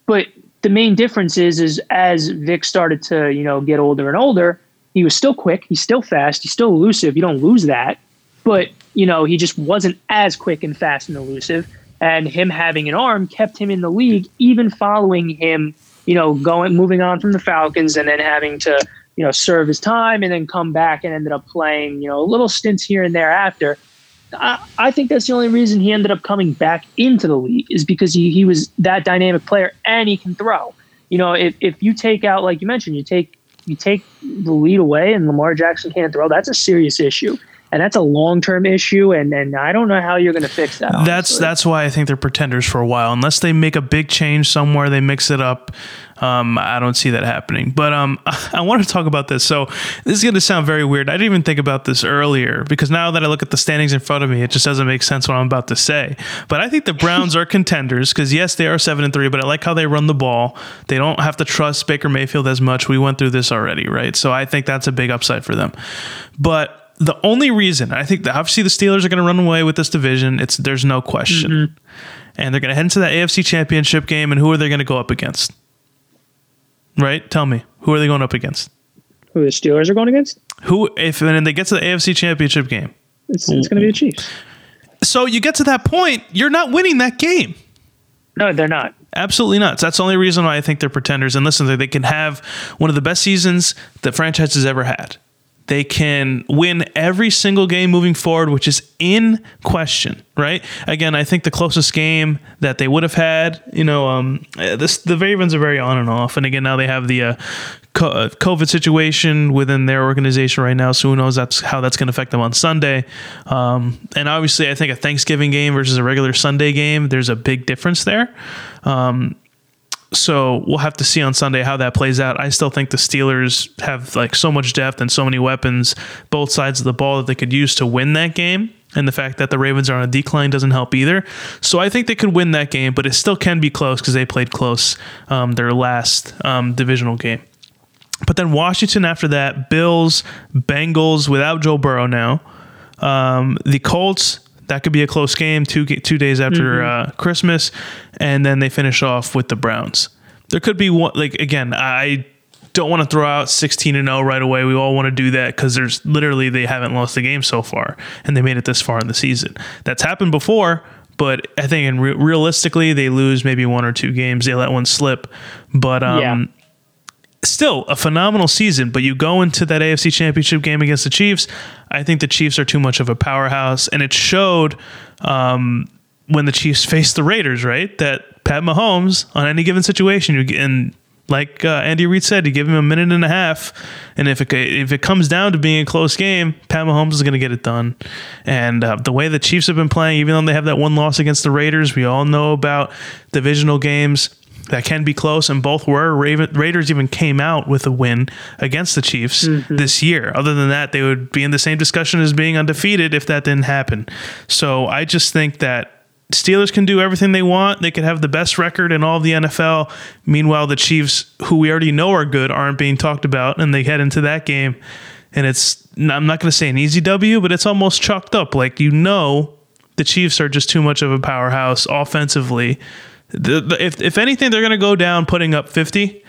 But the main difference is, is as Vick started to, you know, get older and older, he was still quick, he's still fast, he's still elusive. You don't lose that, but you know, he just wasn't as quick and fast and elusive. And him having an arm kept him in the league, even following him, you know, going moving on from the Falcons and then having to, you know, serve his time and then come back and ended up playing, you know, little stints here and there after. I, I think that's the only reason he ended up coming back into the league is because he, he was that dynamic player and he can throw. You know, if, if you take out, like you mentioned, you take you take the lead away and Lamar Jackson can't throw, that's a serious issue and that's a long term issue. And and I don't know how you're going to fix that. That's that's why I think they're pretenders for a while. Unless they make a big change somewhere, they mix it up. Um, I don't see that happening. But um, I want to talk about this. So this is going to sound very weird. I didn't even think about this earlier because now that I look at the standings in front of me, it just doesn't make sense what I'm about to say. But I think the Browns are contenders because yes, they are seven and three. But I like how they run the ball. They don't have to trust Baker Mayfield as much. We went through this already, right? So I think that's a big upside for them. But the only reason I think that obviously the Steelers are going to run away with this division, it's there's no question, mm-hmm. and they're going to head into that AFC Championship game, and who are they going to go up against? Right? Tell me, who are they going up against? Who the Steelers are going against? Who if and they get to the AFC Championship game? It's, it's going to be the Chiefs. So you get to that point, you're not winning that game. No, they're not. Absolutely not. That's the only reason why I think they're pretenders. And listen, they can have one of the best seasons the franchise has ever had they can win every single game moving forward, which is in question, right? Again, I think the closest game that they would have had, you know, um, this the Ravens are very on and off, and again now they have the uh, uh COVID situation within their organization right now, so who knows that's how that's going to affect them on Sunday. Um, and obviously, I think a Thanksgiving game versus a regular Sunday game, there's a big difference there. Um, so we'll have to see on Sunday how that plays out. I still think the Steelers have like so much depth and so many weapons, both sides of the ball that they could use to win that game. And the fact that the Ravens are on a decline doesn't help either. So I think they could win that game, but it still can be close because they played close um, their last um, divisional game. But then Washington after that, Bills, Bengals without Joe Burrow now. Um, the Colts, that could be a close game two two days after mm-hmm. uh, Christmas, and then they finish off with the Browns. There could be one like again. I don't want to throw out 16 and 0 right away. We all want to do that because there's literally they haven't lost a game so far, and they made it this far in the season. That's happened before, but I think in re- realistically they lose maybe one or two games. They let one slip, but um, yeah still a phenomenal season, but you go into that AFC Championship game against the Chiefs. I think the Chiefs are too much of a powerhouse, and it showed um, when the Chiefs faced the Raiders. Right, that Pat Mahomes on any given situation, you and like uh, Andy Reid said, you give him a minute and a half, and if it if it comes down to being a close game, Pat Mahomes is going to get it done. And uh, the way the Chiefs have been playing, even though they have that one loss against the Raiders, we all know about divisional games that can be close, and both were. Raven, Raiders even came out with a win against the Chiefs mm-hmm. this year. Other than that, they would be in the same discussion as being undefeated if that didn't happen. So I just think that Steelers can do everything they want. They could have the best record in all of the NFL. Meanwhile, the Chiefs, who we already know are good, aren't being talked about, and they head into that game. And it's, I'm not going to say an easy W, but it's almost chalked up. Like, you know, the Chiefs are just too much of a powerhouse offensively the, the, if if anything, they're going to go down putting up fifty.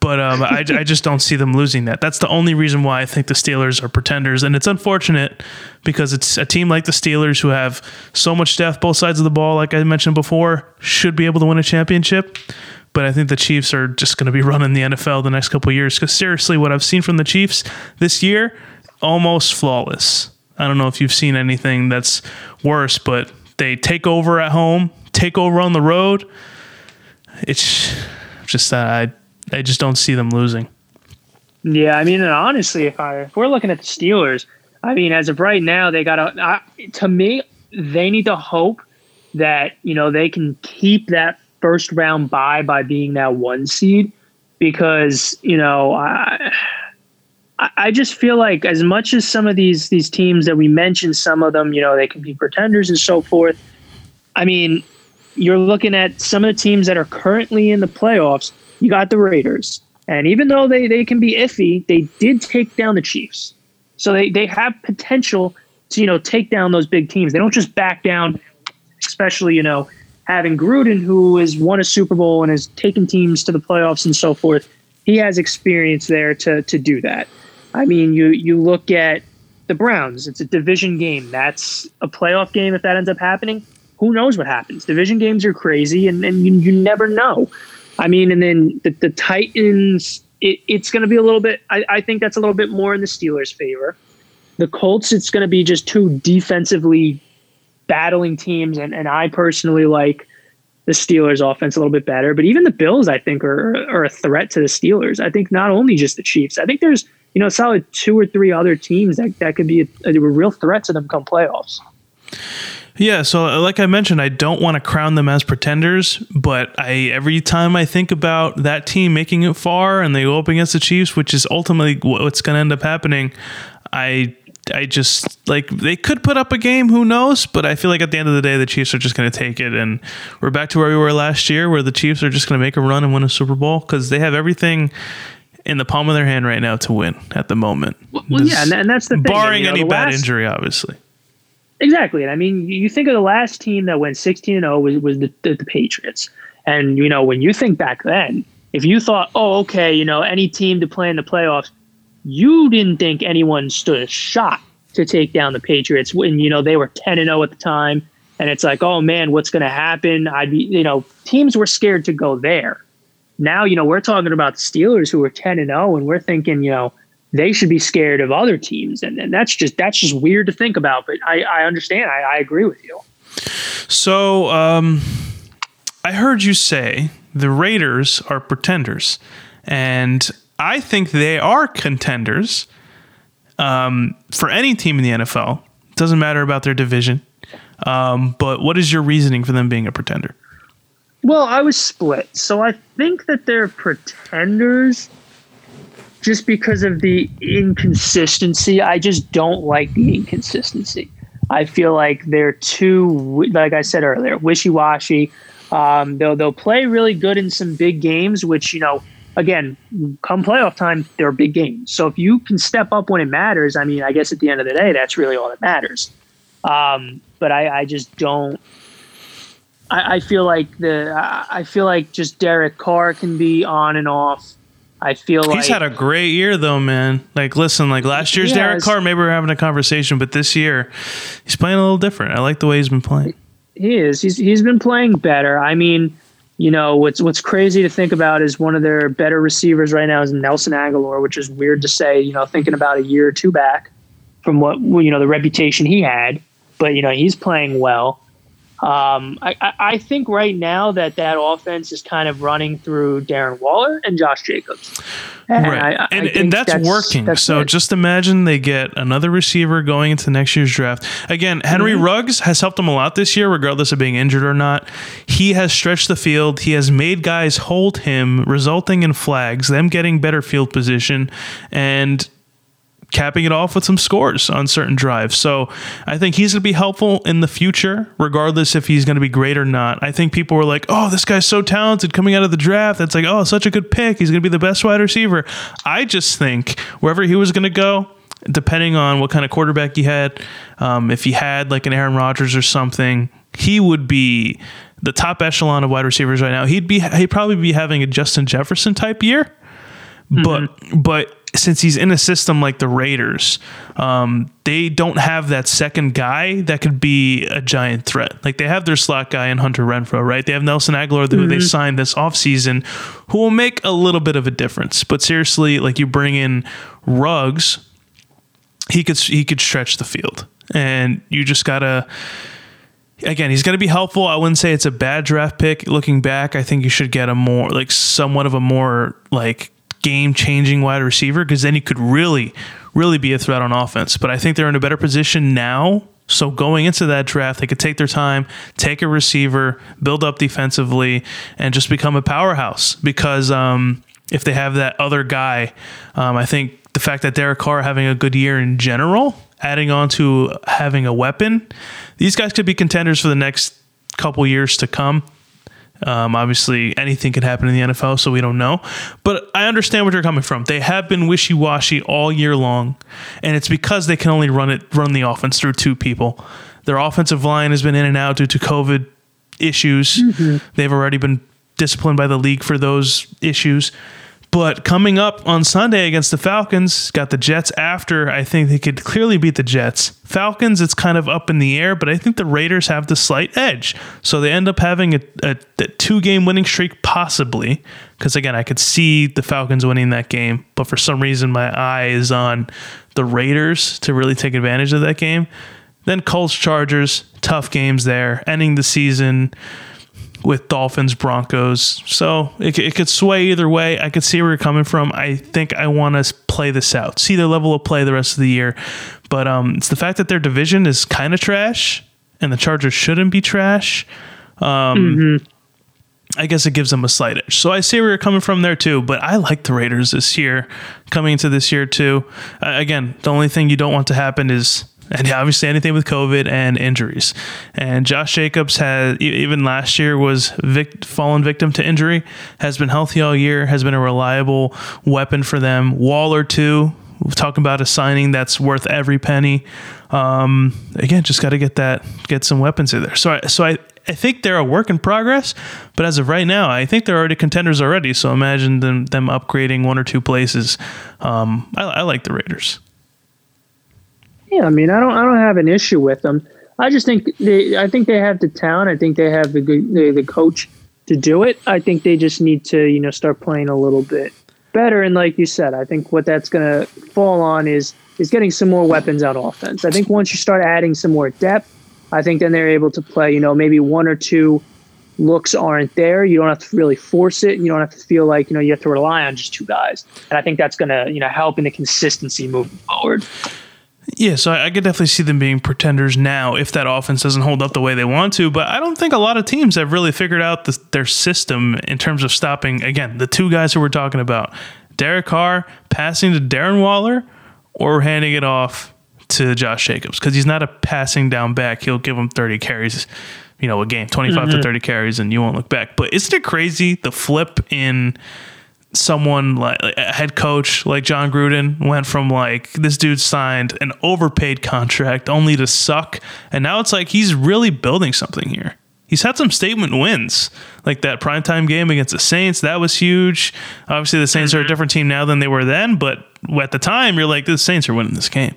But um, I, I just don't see them losing that. That's the only reason why I think the Steelers are pretenders, and it's unfortunate because it's a team like the Steelers who have so much depth, both sides of the ball. Like I mentioned before, should be able to win a championship. But I think the Chiefs are just going to be running the NFL the next couple years. Because seriously, what I've seen from the Chiefs this year, almost flawless. I don't know if you've seen anything that's worse, but they take over at home take over on the road, it's just that I I just don't see them losing. Yeah, I mean, honestly, if I if we're looking at the Steelers, I mean, as of right now, they got to. To me, they need to hope that you know they can keep that first round bye by being that one seed, because you know I. I just feel like as much as some of these these teams that we mentioned, some of them, you know, they can be pretenders and so forth. I mean, you're looking at some of the teams that are currently in the playoffs. You got the Raiders. And even though they, they can be iffy, they did take down the Chiefs. So they, they have potential to, you know, take down those big teams. They don't just back down, especially, you know, having Gruden, who has won a Super Bowl and has taken teams to the playoffs and so forth. He has experience there to, to do that. I mean, you, you look at the Browns, it's a division game. That's a playoff game if that ends up happening who knows what happens? Division games are crazy, and, and you, you never know. I mean, and then the, the Titans, it, it's going to be a little bit, I, I think that's a little bit more in the Steelers' favor. The Colts, it's going to be just two defensively battling teams, and, and I personally like the Steelers' offense a little bit better. But even the Bills, I think, are, are a threat to the Steelers. I think not only just the Chiefs, I think there's, you know, solid two or three other teams that, that could be a, a real threat to them come playoffs. Yeah, so uh, like I mentioned, I don't want to crown them as pretenders, but I every time I think about that team making it far and they go up against the Chiefs, which is ultimately what's going to end up happening, I I just like they could put up a game, who knows? But I feel like at the end of the day, the Chiefs are just going to take it, and we're back to where we were last year, where the Chiefs are just going to make a run and win a Super Bowl because they have everything in the palm of their hand right now to win at the moment. Well, yeah, and, that's the thing. barring you know, any bad last, injury, obviously. Exactly. And I mean, you think of the last team that went 16 and 0 was, was the, the, the, Patriots. And, you know, when you think back then, if you thought, oh, okay, you know, any team to play in the playoffs, you didn't think anyone stood a shot to take down the Patriots when, you know, they were 10 and 0 at the time. And it's like, oh man, what's going to happen? I'd be, you know, teams were scared to go there. Now, you know, we're talking about the Steelers who are 10 and 0, and we're thinking, you know, they should be scared of other teams, and, and that's just that's just weird to think about. But I, I understand. I, I agree with you. So um, I heard you say the Raiders are pretenders, and I think they are contenders um, for any team in the NFL. Doesn't matter about their division. Um, but what is your reasoning for them being a pretender? Well, I was split. So I think that they're pretenders just because of the inconsistency. I just don't like the inconsistency. I feel like they're too, like I said earlier, wishy washy. Um, they'll they'll play really good in some big games, which you know, again, come playoff time, they're big games. So if you can step up when it matters, I mean, I guess at the end of the day, that's really all that matters. Um, but I, I just don't. I, I feel like the I feel like just Derek Carr can be on and off. I feel like he's had a great year though, man. Like, listen, like last year's Derek Carr, maybe we're having a conversation, but this year he's playing a little different. I like the way he's been playing. He is. He's he's been playing better. I mean, you know, what's what's crazy to think about is one of their better receivers right now is Nelson Agholor, which is weird to say. You know, thinking about a year or two back from what you know the reputation he had but you know he's playing well. Um, I, I, think right now that that offense is kind of running through Darren Waller and Josh Jacobs. And right. I, I and, and that's, that's, working. That's so just imagine they get another receiver going into next year's draft. Again, Henry mm-hmm. Ruggs has helped them a lot this year, regardless of being injured or not. He has stretched the field. He has made guys hold him, resulting in flags, them getting better field position. And capping it off with some scores on certain drives. So I think he's going to be helpful in the future, regardless if he's going to be great or not. I think people were like, oh, this guy's so talented coming out of the draft. That's like, oh, such a good pick. He's going to be the best wide receiver. I just think wherever he was going to go, depending on what kind of quarterback he had, um, if he had like an Aaron Rodgers or something, he would be the top echelon of wide receivers right now. He'd be he'd probably be having a Justin Jefferson type year. Mm-hmm. But but since he's in a system like the Raiders, um, they don't have that second guy that could be a giant threat. Like they have their slot guy in Hunter Renfrow, right? They have Nelson Agholor, who mm-hmm. they signed this offseason, who will make a little bit of a difference. But seriously, like you bring in Ruggs, he could he could stretch the field, and you just gotta. Again, he's going to be helpful. I wouldn't say it's a bad draft pick. Looking back, I think you should get a more like somewhat of a more like game changing wide receiver because then he could really, really be a threat on offense. But I think they're in a better position now. So going into that draft, they could take their time, take a receiver, build up defensively, and just become a powerhouse. Because um, if they have that other guy, um, I think the fact that Derek Carr having a good year in general, adding on to having a weapon, these guys could be contenders for the next couple years to come. Um, obviously, anything could happen in the NFL, so we don't know. But I understand where you're coming from. They have been wishy washy all year long, and it's because they can only run it run the offense through two people. Their offensive line has been in and out due to COVID issues. Mm-hmm. They've already been disciplined by the league for those issues. But coming up on Sunday against the Falcons, got the Jets after. I think they could clearly beat the Jets. Falcons, it's kind of up in the air, but I think the Raiders have the slight edge. So they end up having a, a, a two game winning streak, possibly. Because again, I could see the Falcons winning that game, but for some reason, my eye is on the Raiders to really take advantage of that game. Then Colts, Chargers, tough games there, ending the season with Dolphins Broncos. So it, it could sway either way. I could see where you're coming from. I think I want to play this out, see their level of play the rest of the year. But um, it's the fact that their division is kind of trash and the Chargers shouldn't be trash. Um, mm-hmm. I guess it gives them a slight edge. So I see where you're coming from there too, but I like the Raiders this year, coming into this year too. Uh, again, the only thing you don't want to happen is and obviously anything with COVID and injuries. And Josh Jacobs had even last year was vic- fallen victim to injury, has been healthy all year, has been a reliable weapon for them. Waller too. We're talking about a signing that's worth every penny. Um, again, just got to get that, get some weapons in there. So, I, so I, I think they're a work in progress, but as of right now, I think they're already contenders already. So imagine them, them upgrading one or two places. Um, I, I like the Raiders. Yeah, I mean, I don't, I don't have an issue with them. I just think they, I think they have the talent. I think they have the good, the, the coach to do it. I think they just need to, you know, start playing a little bit better. And like you said, I think what that's going to fall on is is getting some more weapons on offense. I think once you start adding some more depth, I think then they're able to play. You know, maybe one or two looks aren't there. You don't have to really force it. You don't have to feel like you know you have to rely on just two guys. And I think that's going to you know help in the consistency moving forward. Yeah, so I, could definitely see them being pretenders now if that offense doesn't hold up the way they want to. But I don't think a lot of teams have really figured out the, their system in terms of stopping, again, the two guys who we're talking about Derek Carr passing to Darren Waller or handing it off to Josh Jacobs because he's not a passing down back. He'll give him 30 carries, you know, a game, 25 mm-hmm. to 30 carries, and you won't look back. But isn't it crazy the flip in someone like a head coach like Jon Gruden went from like this dude signed an overpaid contract only to suck and now it's like he's really building something here. He's had some statement wins, like that primetime game against the Saints. That was huge. Obviously, the Saints are a mm-hmm. different team now than they were then, but at the time, you're like, the Saints are winning this game,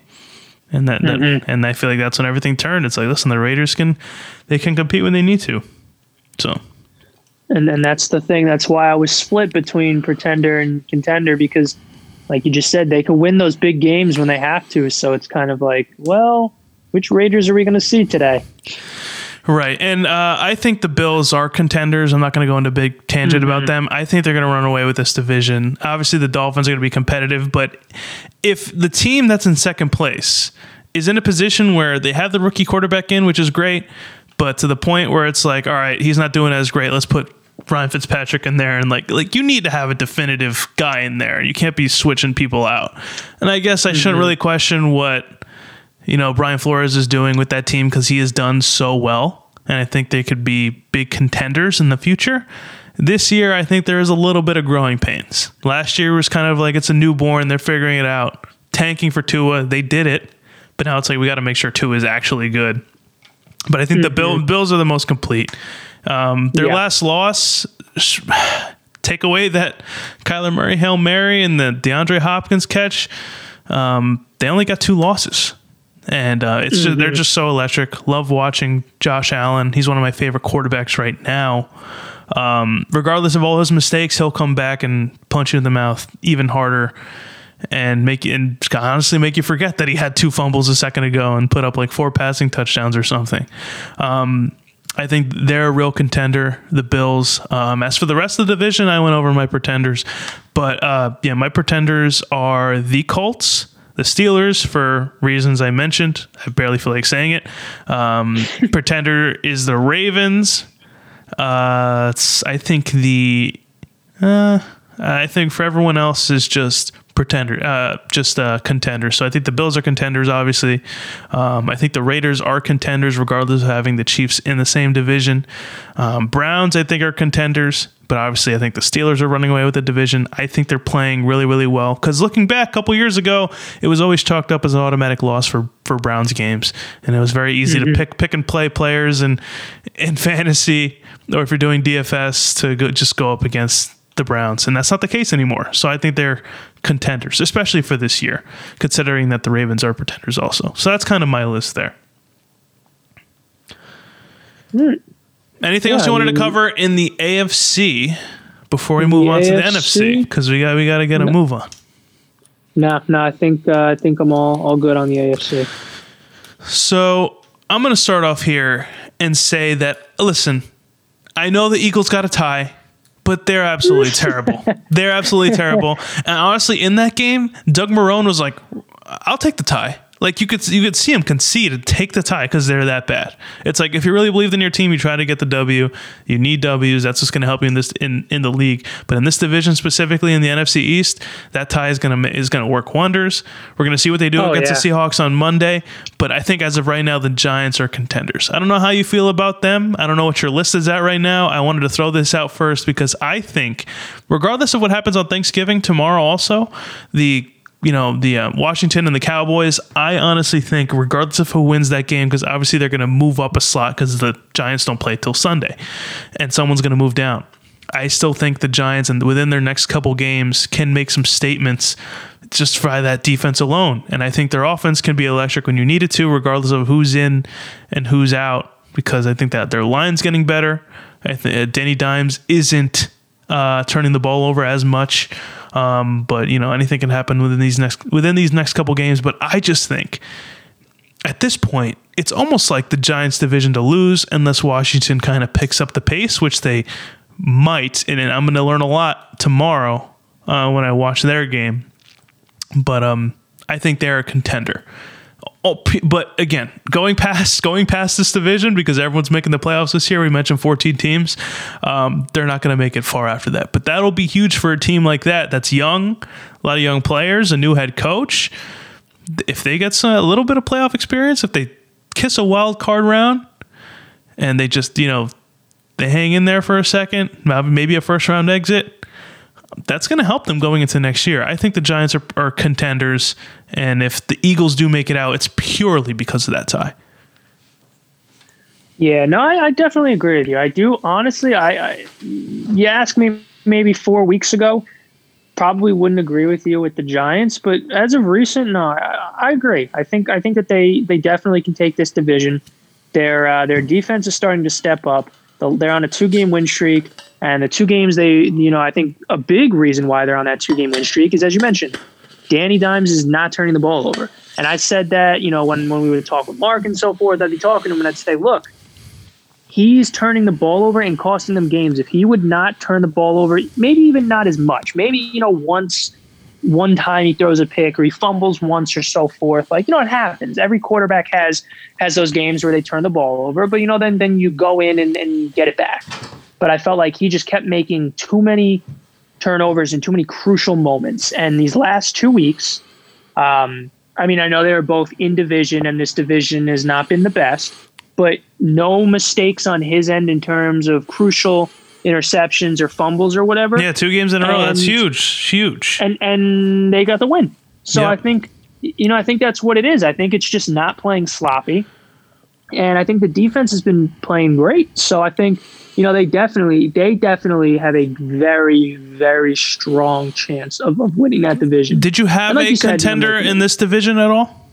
and that, mm-hmm. that and I feel like that's when everything turned. It's like, listen, the Raiders can they can compete when they need to. So and and that's the thing. That's why I was split between pretender and contender because, like you just said, they can win those big games when they have to. So it's kind of like, well, which Raiders are we going to see today? Right. And uh, I think the Bills are contenders. I'm not going to go into a big tangent mm-hmm. about them. I think they're going to run away with this division. Obviously, the Dolphins are going to be competitive, but if the team that's in second place is in a position where they have the rookie quarterback in, which is great, but to the point where it's like, all right, he's not doing as great. Let's put Ryan Fitzpatrick in there and like like you need to have a definitive guy in there. You can't be switching people out. And I guess I mm-hmm. shouldn't really question what you know Brian Flores is doing with that team because he has done so well, and I think they could be big contenders in the future. This year, I think there is a little bit of growing pains. Last year was kind of like it's a newborn; they're figuring it out. Tanking for Tua, they did it, but now it's like we got to make sure Tua is actually good. But I think mm-hmm. the Bill, Bills are the most complete. Um, their yeah. last loss, take away that Kyler Murray Hail Mary and the DeAndre Hopkins catch, um, they only got two losses. And uh, it's mm-hmm. just, they're mm-hmm. just so electric. Love watching Josh Allen. He's one of my favorite quarterbacks right now. Um, regardless of all his mistakes, he'll come back and punch you in the mouth even harder and make you and honestly make you forget that he had two fumbles a second ago and put up like four passing touchdowns or something. Um, I think they're a real contender, the Bills. Um, as for the rest of the division, I went over my pretenders. But uh, yeah, my pretenders are the Colts, the Steelers, for reasons I mentioned. I barely feel like saying it. Um, pretender is the Ravens. Uh, I think the. Uh, I think for everyone else is just pretender, uh, just a contender. So I think the Bills are contenders, obviously. Um, I think the Raiders are contenders, regardless of having the Chiefs in the same division. Um, Browns, I think, are contenders, but obviously, I think the Steelers are running away with the division. I think they're playing really, really well. Because looking back a couple years ago, it was always chalked up as an automatic loss for for Browns games, and it was very easy mm-hmm. to pick pick and play players and in fantasy, or if you're doing DFS, to go, just go up against the Browns, and that's not the case anymore. So I think they're contenders, especially for this year, considering that the Ravens are pretenders also. So that's kind of my list there. Anything yeah, else you wanted I mean, to cover in the AFC before we move on AFC? to the NFC? Because we got we got to get a move on. No, nah, no, nah, I think uh, I think I'm all all good on the AFC. So I'm going to start off here and say that listen, I know the Eagles got a tie but they're absolutely terrible. They're absolutely terrible. And honestly, in that game, Doug Marrone was like, "I'll take the tie." Like you could you could see them concede and take the tie because they're that bad. It's like if you really believed in your team, you try to get the W. You need W's. That's what's going to help you in this in, in the league. But in this division specifically in the NFC East, that tie is going to is going to work wonders. We're going to see what they do oh, against yeah. the Seahawks on Monday. But I think as of right now, the Giants are contenders. I don't know how you feel about them. I don't know what your list is at right now. I wanted to throw this out first because I think, regardless of what happens on Thanksgiving tomorrow, also the you know the uh, Washington and the Cowboys. I honestly think, regardless of who wins that game, because obviously they're going to move up a slot because the Giants don't play till Sunday, and someone's going to move down. I still think the Giants, and within their next couple games, can make some statements just by that defense alone. And I think their offense can be electric when you need it to, regardless of who's in and who's out. Because I think that their line's getting better. I think uh, Danny Dimes isn't uh, turning the ball over as much Um, but you know, anything can happen within these next within these next couple games. But I just think at this point, it's almost like the Giants division to lose unless Washington kind of picks up the pace, which they might. And I'm going to learn a lot tomorrow uh, when I watch their game. But um, I think they're a contender. Oh, but again, going past going past this division because everyone's making the playoffs this year. We mentioned 14 teams. Um, they're not going to make it far after that. But that'll be huge for a team like that. That's young, a lot of young players, a new head coach. If they get some, a little bit of playoff experience, if they kiss a wild card round, and they just you know they hang in there for a second, maybe a first round exit that's going to help them going into next year. I think the Giants are, are, contenders, and if the Eagles do make it out, it's purely because of that tie. Yeah, no, I, I definitely agree with you. I do honestly. I, I you asked me maybe four weeks ago, probably wouldn't agree with you with the Giants, but as of recent, no, I, I agree. I think I think that they they definitely can take this division. Their uh, their defense is starting to step up. They're on a two game win streak. And the two games they, you know, I think a big reason why they're on that two game win streak is, as you mentioned, Danny Dimes is not turning the ball over. And I said that, you know, when, when we would talk with Mark and so forth, I'd be talking to him and I'd say, look, he's turning the ball over and costing them games. If he would not turn the ball over, maybe even not as much, maybe, you know, once, one time he throws a pick or he fumbles once or so forth. Like, you know, it happens. Every quarterback has has those games where they turn the ball over, but you know, then then you go in and, and get it back but I felt like he just kept making too many turnovers and too many crucial moments. And these last two weeks, um, I mean, I know they were both in division, and this division has not been the best, but no mistakes on his end in terms of crucial interceptions or fumbles or whatever. Yeah, two games in a row. And, that's huge, huge. And and they got the win. So yep. I think you know, I think that's what it is. I think it's just not playing sloppy. And I think the defense has been playing great. So I think you know, they definitely they definitely have a very very strong chance of, of winning that division. Did you have like a you contender in this division at all?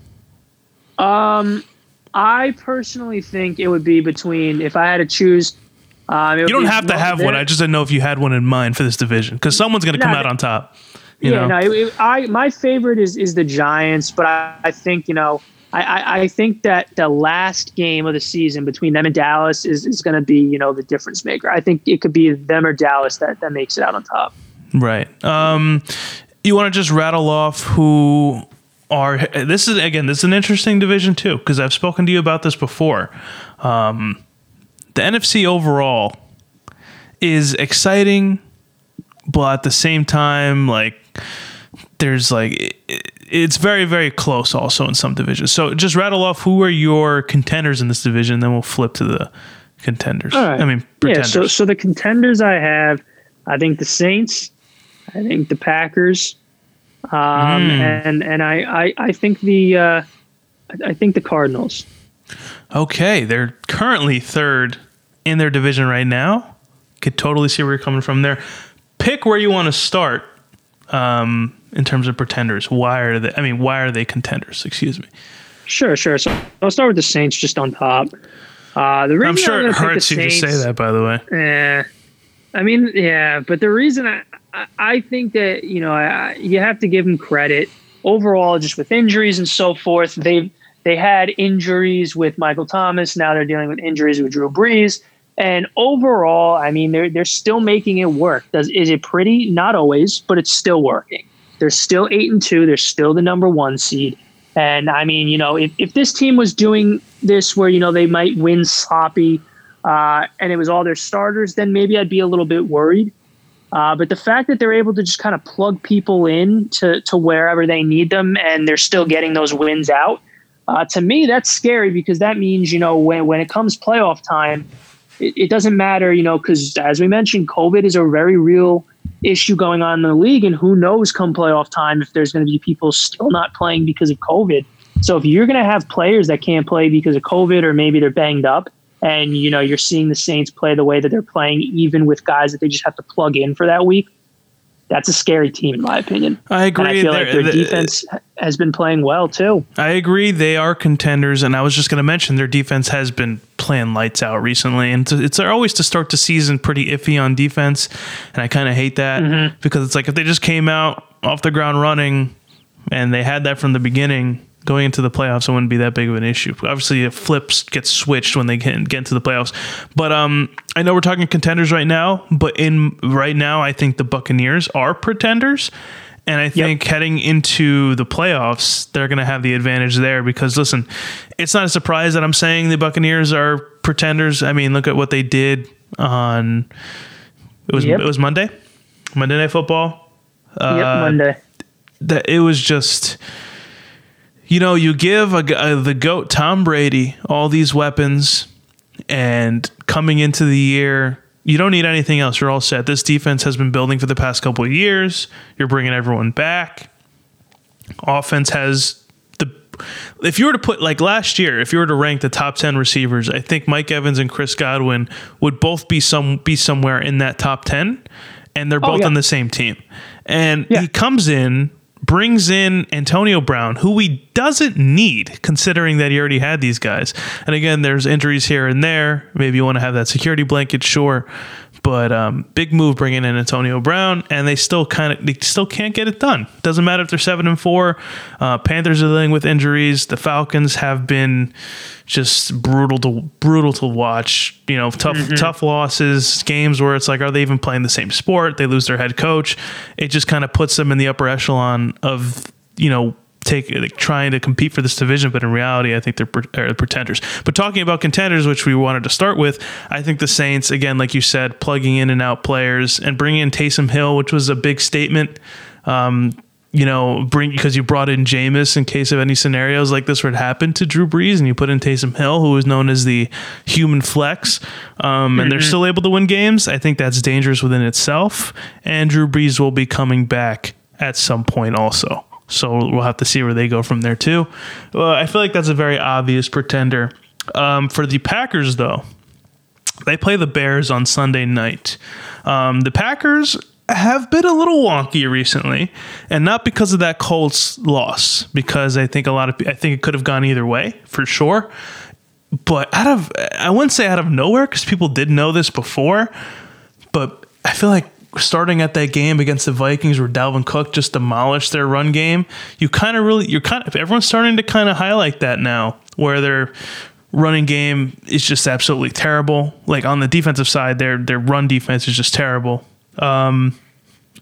Um, I personally think it would be between if I had to choose. Um, you don't have to have one. I just didn't know if you had one in mind for this division because someone's going to come out on top. yeah, know? no, it, it, I my favorite is is the Giants, but I, I think you know I, I, think that the last game of the season between them and Dallas is, is going to be, you know, the difference maker. I think it could be them or Dallas that, that makes it out on top. Right. Um, you want to just rattle off who are this is again this is an interesting division too because I've spoken to you about this before. Um, the NFC overall is exciting, but at the same time, like there's like it's very very close also in some divisions. So just rattle off who are your contenders in this division, then we'll flip to the contenders. All right. I mean, pretenders. yeah. So so the contenders I have, I think the Saints, I think the Packers, um, mm. and and I, I I think the uh, I think the Cardinals. Okay, they're currently third in their division right now. Could totally see where you're coming from there. Pick where you want to start. Um, in terms of pretenders? Why are they? I mean, why are they contenders? Excuse me. Sure, sure. So I'll start with the Saints just on top. Uh, the reason I'm sure I'm it hurts you Saints, to say that, by the way. Yeah, I mean, yeah, but the reason I I think that you know I, you have to give them credit overall, just with injuries and so forth. They they had injuries with Michael Thomas. Now they're dealing with injuries with Drew Brees. And overall, I mean, they're they're still making it work. Does is it pretty? Not always, but it's still working. They're still eight and two. They're still the number one seed. And I mean, you know, if, if this team was doing this where, you know, they might win sloppy uh, and it was all their starters, then maybe I'd be a little bit worried. Uh, but the fact that they're able to just kind of plug people in to, to wherever they need them and they're still getting those wins out, uh, to me, that's scary because that means, you know, when, when it comes playoff time, it, it doesn't matter, you know, because as we mentioned, COVID is a very real issue going on in the league, and who knows come playoff time if there's going to be people still not playing because of COVID. So if you're going to have players that can't play because of COVID or maybe they're banged up, and you know you're seeing the Saints play the way that they're playing, even with guys that they just have to plug in for that week, that's a scary team in my opinion. I agree. And I feel like their defense has been playing well too. I agree. They are contenders, and I was just going to mention their defense has been playing lights out recently, and it's always to start the season pretty iffy on defense, and I kind of hate that mm-hmm. because it's like if they just came out off the ground running, and they had that from the beginning going into the playoffs, it wouldn't be that big of an issue. Obviously, it flips gets switched when they get, get into the playoffs. But um, I know we're talking contenders right now, but in right now, I think the Buccaneers are pretenders. And I think yep. heading into the playoffs, they're going to have the advantage there because, listen, it's not a surprise that I'm saying the Buccaneers are pretenders. I mean, look at what they did on it was yep. it was Monday, Monday Night Football. Uh, yep, Monday. That it was just you know, you give a, a, uh, the goat Tom Brady all these weapons, and coming into the year, you don't need anything else. You're all set. This defense has been building for the past couple of years. You're bringing everyone back. Offense has the. If you were to put like last year, if you were to rank the top ten receivers, I think Mike Evans and Chris Godwin would both be some be somewhere in that top ten, and they're oh, both oh, yeah. on the same team. And yeah. he comes in brings in Antonio Brown, who he doesn't need, considering that he already had these guys. And again, there's injuries here and there. Maybe you want to have that security blanket, sure. But um, big move bringing in Antonio Brown, and they still kind of they still can't get it done. Doesn't matter if they're seven and four. Uh, Panthers are dealing with injuries. The Falcons have been just brutal to brutal to watch. You know, tough mm-hmm. tough losses, games where it's like, are they even playing the same sport? They lose their head coach. It just kind of puts them in the upper echelon of you know take like, trying to compete for this division, but in reality, I think they're pre- pretenders. But talking about contenders, which we wanted to start with, I think the Saints, again, like you said, plugging in and out players and bringing in Taysom Hill, which was a big statement. Um, you know, bring because you brought in Jameis in case of any scenarios like this would happen to Drew Brees, and you put in Taysom Hill, who is known as the human flex, um, mm-hmm. and they're mm-hmm. still able to win games. I think that's dangerous within itself, and Drew Brees will be coming back at some point also. So we'll have to see where they go from there too. I feel like that's a very obvious pretender. Um, for the Packers, though, they play the Bears on Sunday night. Um, the Packers have been a little wonky recently, and not because of that Colts loss, because I think a lot of I think it could have gone either way for sure. But out of I wouldn't say out of nowhere because people did know this before, but I feel like starting at that game against the Vikings where Dalvin Cook just demolished their run game, you kind of really you're kind of everyone's starting to kind of highlight that now where their running game is just absolutely terrible. Like on the defensive side, their their run defense is just terrible. Um,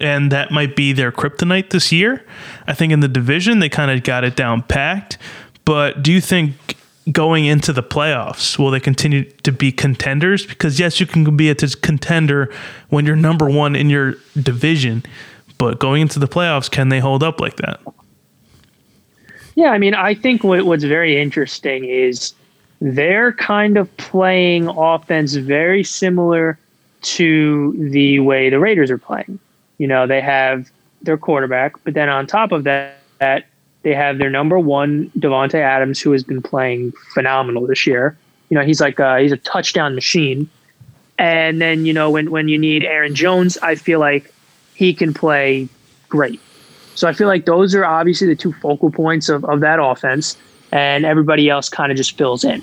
and that might be their kryptonite this year. I think in the division they kind of got it down packed. But do you think going into the playoffs? Will they continue to be contenders? Because yes, you can be a contender when you're number one in your division, but going into the playoffs, can they hold up like that? Yeah, I mean, I think what, what's very interesting is they're kind of playing offense very similar to the way the Raiders are playing. You know, they have their quarterback, but then on top of that, that they have their number one, Davante Adams, who has been playing phenomenal this year. You know, he's like a, he's a touchdown machine. And then you know when when you need Aaron Jones, I feel like he can play great. So I feel like those are obviously the two focal points of, of that offense, and everybody else kind of just fills in.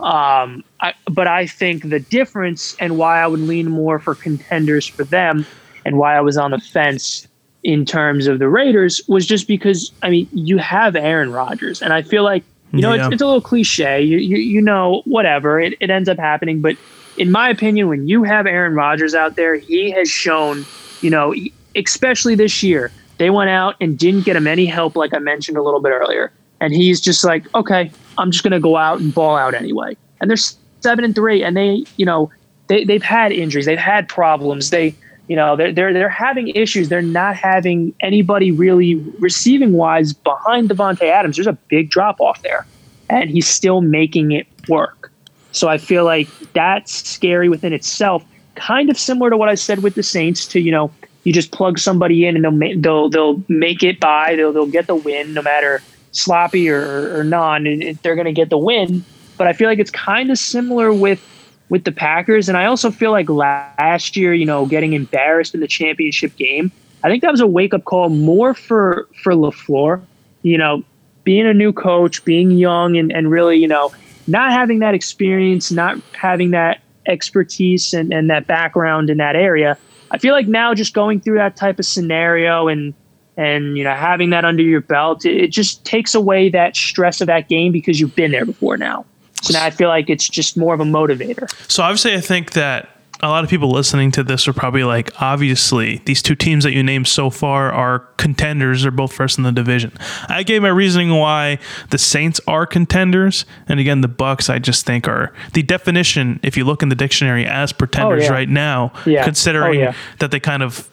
Um, I, but I think the difference and why I would lean more for contenders for them, and why I was on the fence in terms of the Raiders was just because I mean you have Aaron Rodgers, and I feel like you know yeah. it's, it's a little cliche. You, you you know whatever. It, it ends up happening, but in my opinion, when you have Aaron Rodgers out there, he has shown you know especially this year they went out and didn't get him any help, like I mentioned a little bit earlier, and he's just like okay, I'm just gonna go out and ball out anyway, and they're seven and three, and they you know they they've had injuries, they've had problems, they you know, they're they're they're having issues. They're not having anybody really receiving wise behind Davante Adams. There's a big drop off there, and he's still making it work. So I feel like that's scary within itself. Kind of similar to what I said with the Saints. To you know, you just plug somebody in and they'll they'll they'll make it by. They'll they'll get the win no matter sloppy or, or non, and they're going to get the win. But I feel like it's kind of similar with with the Packers. And I also feel like last year, you know, getting embarrassed in the championship game, I think that was a wake up call more for for LaFleur. You know, being a new coach, being young, and and really, you know, not having that experience, not having that expertise and, and that background in that area. I feel like now just going through that type of scenario and and you know having that under your belt, it, it just takes away that stress of that game because you've been there before now. Now I feel like it's just more of a motivator. So obviously, I think that a lot of people listening to this are probably like, obviously, these two teams that you named so far are contenders. They're both first in the division. I gave my reasoning why the Saints are contenders, and again, the Bucks. I just think are the definition. If you look in the dictionary as pretenders Oh, yeah. right now, Yeah. Oh, considering Oh, yeah. that they kind of,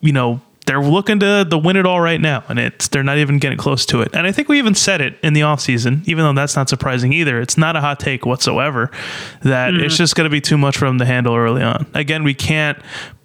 you know. They're looking to, to win it all right now, and it's they're not even getting close to it. And I think we even said it in the offseason, even though that's not surprising either. It's not a hot take whatsoever that it's just going to be too much for him to handle early on. Again, we can't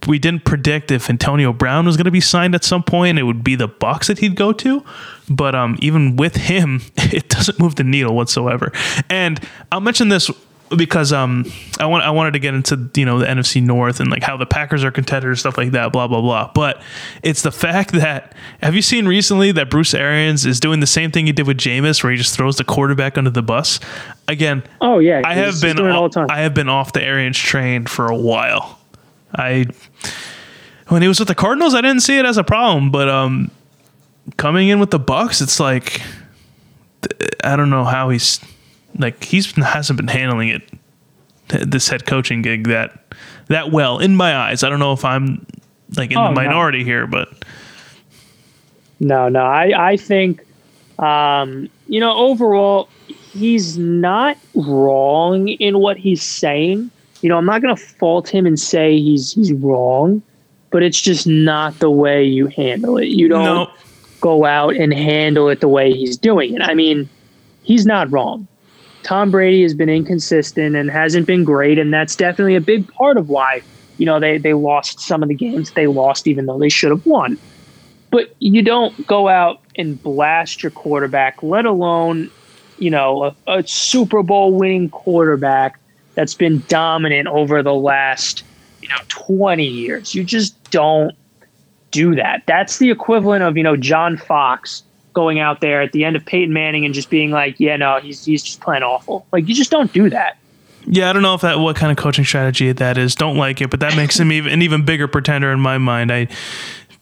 we didn't predict if Antonio Brown was going to be signed at some point. It would be the Bucks that he'd go to, but um, even with him, it doesn't move the needle whatsoever. And I'll mention this because um, I want I wanted to get into you know the NFC North and like how the Packers are contenders, stuff like that, blah blah blah. But it's the fact that have you seen recently that Bruce Arians is doing the same thing he did with Jameis, where he just throws the quarterback under the bus? Again, Oh yeah, I have been off, the time. I have been off the Arians train for a while. I when he was with the Cardinals, I didn't see it as a problem, but um, coming in with the Bucks, it's like I don't know how he's like he's hasn't been handling it this head coaching gig that that well in my eyes. I don't know if I'm like in Oh, the no. minority here, but No, no. I, I think, um, you know, overall, he's not wrong in what he's saying. You know, I'm not going to fault him and say he's he's wrong, but it's just not the way you handle it. You don't no, go out and handle it the way he's doing it. I mean, he's not wrong. Tom Brady has been inconsistent and hasn't been great, and that's definitely a big part of why you know they they lost some of the games they lost, even though they should have won. But you don't go out and blast your quarterback, let alone you know a, a Super Bowl winning quarterback that's been dominant over the last you know 20 years. You just don't do that. That's the equivalent of, you know, John Fox going out there at the end of Peyton Manning and just being like, yeah, no, he's he's just playing awful. Like you just don't do that. yeah, I don't know if that what kind of coaching strategy that is. Don't like it, but that makes him even an even bigger pretender in my mind. I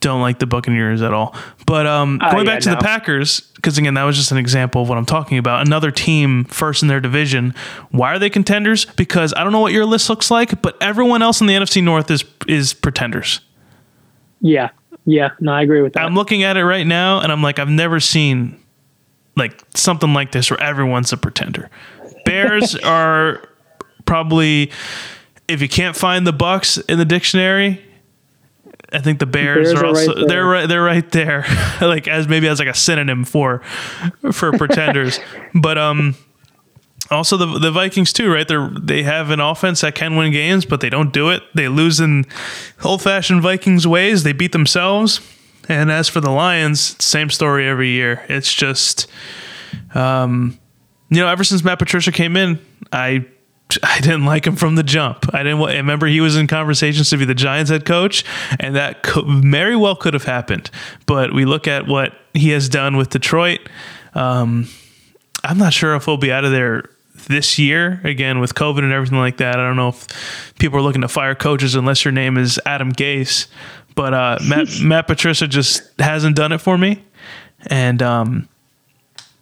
don't like the Buccaneers at all. But um, Oh, going yeah, back to no. the Packers, because again, that was just an example of what I'm talking about. Another team first in their division. Why are they contenders? Because I don't know what your list looks like, but everyone else in the NFC North is is pretenders. Yeah. Yeah. No, I agree with that. I'm looking at it right now, and I'm like, I've never seen like something like this where everyone's a pretender. Bears are probably if you can't find the Bucks in the dictionary, I think the Bears, Bears are are also right they're right they're right there, like as maybe as like a synonym for for pretenders. but um. Also, the the Vikings too, right? They they have an offense that can win games, but they don't do it. They lose in old fashioned Vikings ways. They beat themselves. And as for the Lions, same story every year. It's just, um, you know, ever since Matt Patricia came in, I I didn't like him from the jump. I didn't. I remember he was in conversations to be the Giants head coach, and that co- very well could have happened. But we look at what he has done with Detroit. Um, I'm not sure if he'll be out of there this year again with COVID and everything like that. I don't know if people are looking to fire coaches unless your name is Adam Gase. But uh, Matt, Matt Patricia just hasn't done it for me, and um,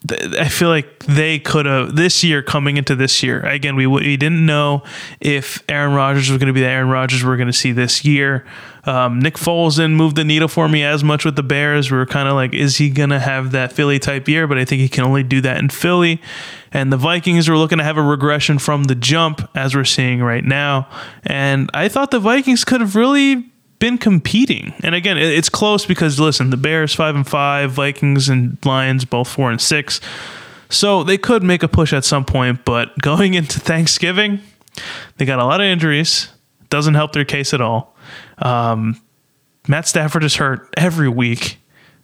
th- I feel like they could have this year coming into this year. Again, we we didn't know if Aaron Rodgers was going to be the Aaron Rodgers we're going to see this year. Um, Nick Foles didn't move the needle for me as much with the Bears. We were kind of like, is he going to have that Philly type year? But I think he can only do that in Philly. And the Vikings were looking to have a regression from the jump, as we're seeing right now. And I thought the Vikings could have really been competing. And again, it's close because listen, the Bears five and five, Vikings and Lions both four and six. So they could make a push at some point, but going into Thanksgiving, they got a lot of injuries. Doesn't help their case at all. Um, Matt Stafford is hurt every week.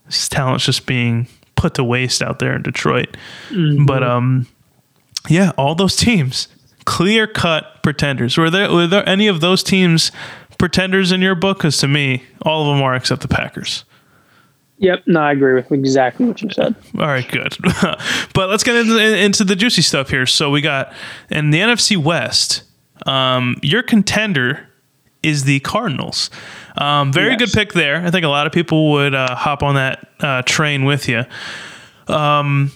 His talent's just being put to waste out there in Detroit. But um, yeah, all those teams, clear cut pretenders. Were there were there any of those teams pretenders in your book? Because to me, all of them are except the Packers. Yep, no, I agree with exactly what you said. All right, good. but let's get into, into the juicy stuff here. So we got in the NFC West, um, your contender is the Cardinals. Um, very Yes. good pick there. I think a lot of people would uh, hop on that uh, train with you. Um,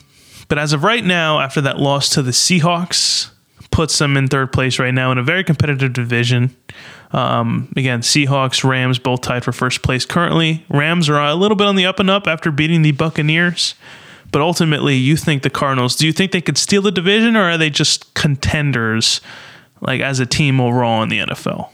but as of right now, after that loss to the Seahawks, puts them in third place right now in a very competitive division. Um, again, Seahawks, Rams both tied for first place currently. Rams are a little bit on the up and up after beating the Buccaneers. But ultimately, you think the Cardinals, do you think they could steal the division or are they just contenders like as a team overall in the NFL?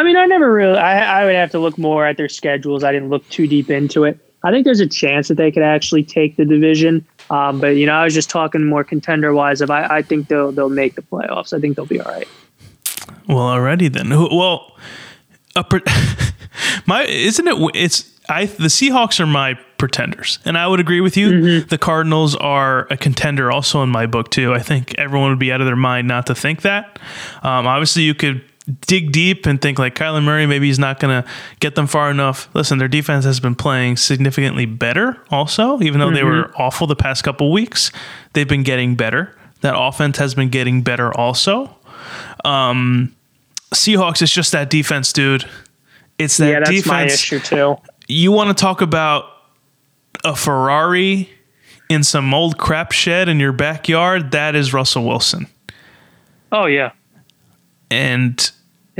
I mean, I never really. I, I would have to look more at their schedules. I didn't look too deep into it. I think there's a chance that they could actually take the division. Um, but you know, I was just talking more contender wise. If I, I think they'll they'll make the playoffs. I think they'll be all right. Well, already then. Well, my isn't it? It's I. The Seahawks are my pretenders, and I would agree with you. The Cardinals are a contender, also in my book too. I think everyone would be out of their mind not to think that. Um, obviously, you could dig deep and think like Kyler Murray. Maybe he's not going to get them far enough. Listen, their defense has been playing significantly better. Also, even though they were awful the past couple weeks, they've been getting better. That offense has been getting better also. Um, Seahawks is just that defense, dude. It's that yeah, that's defense. my issue too. You want to talk about a Ferrari in some old crap shed in your backyard? That is Russell Wilson. Oh yeah, And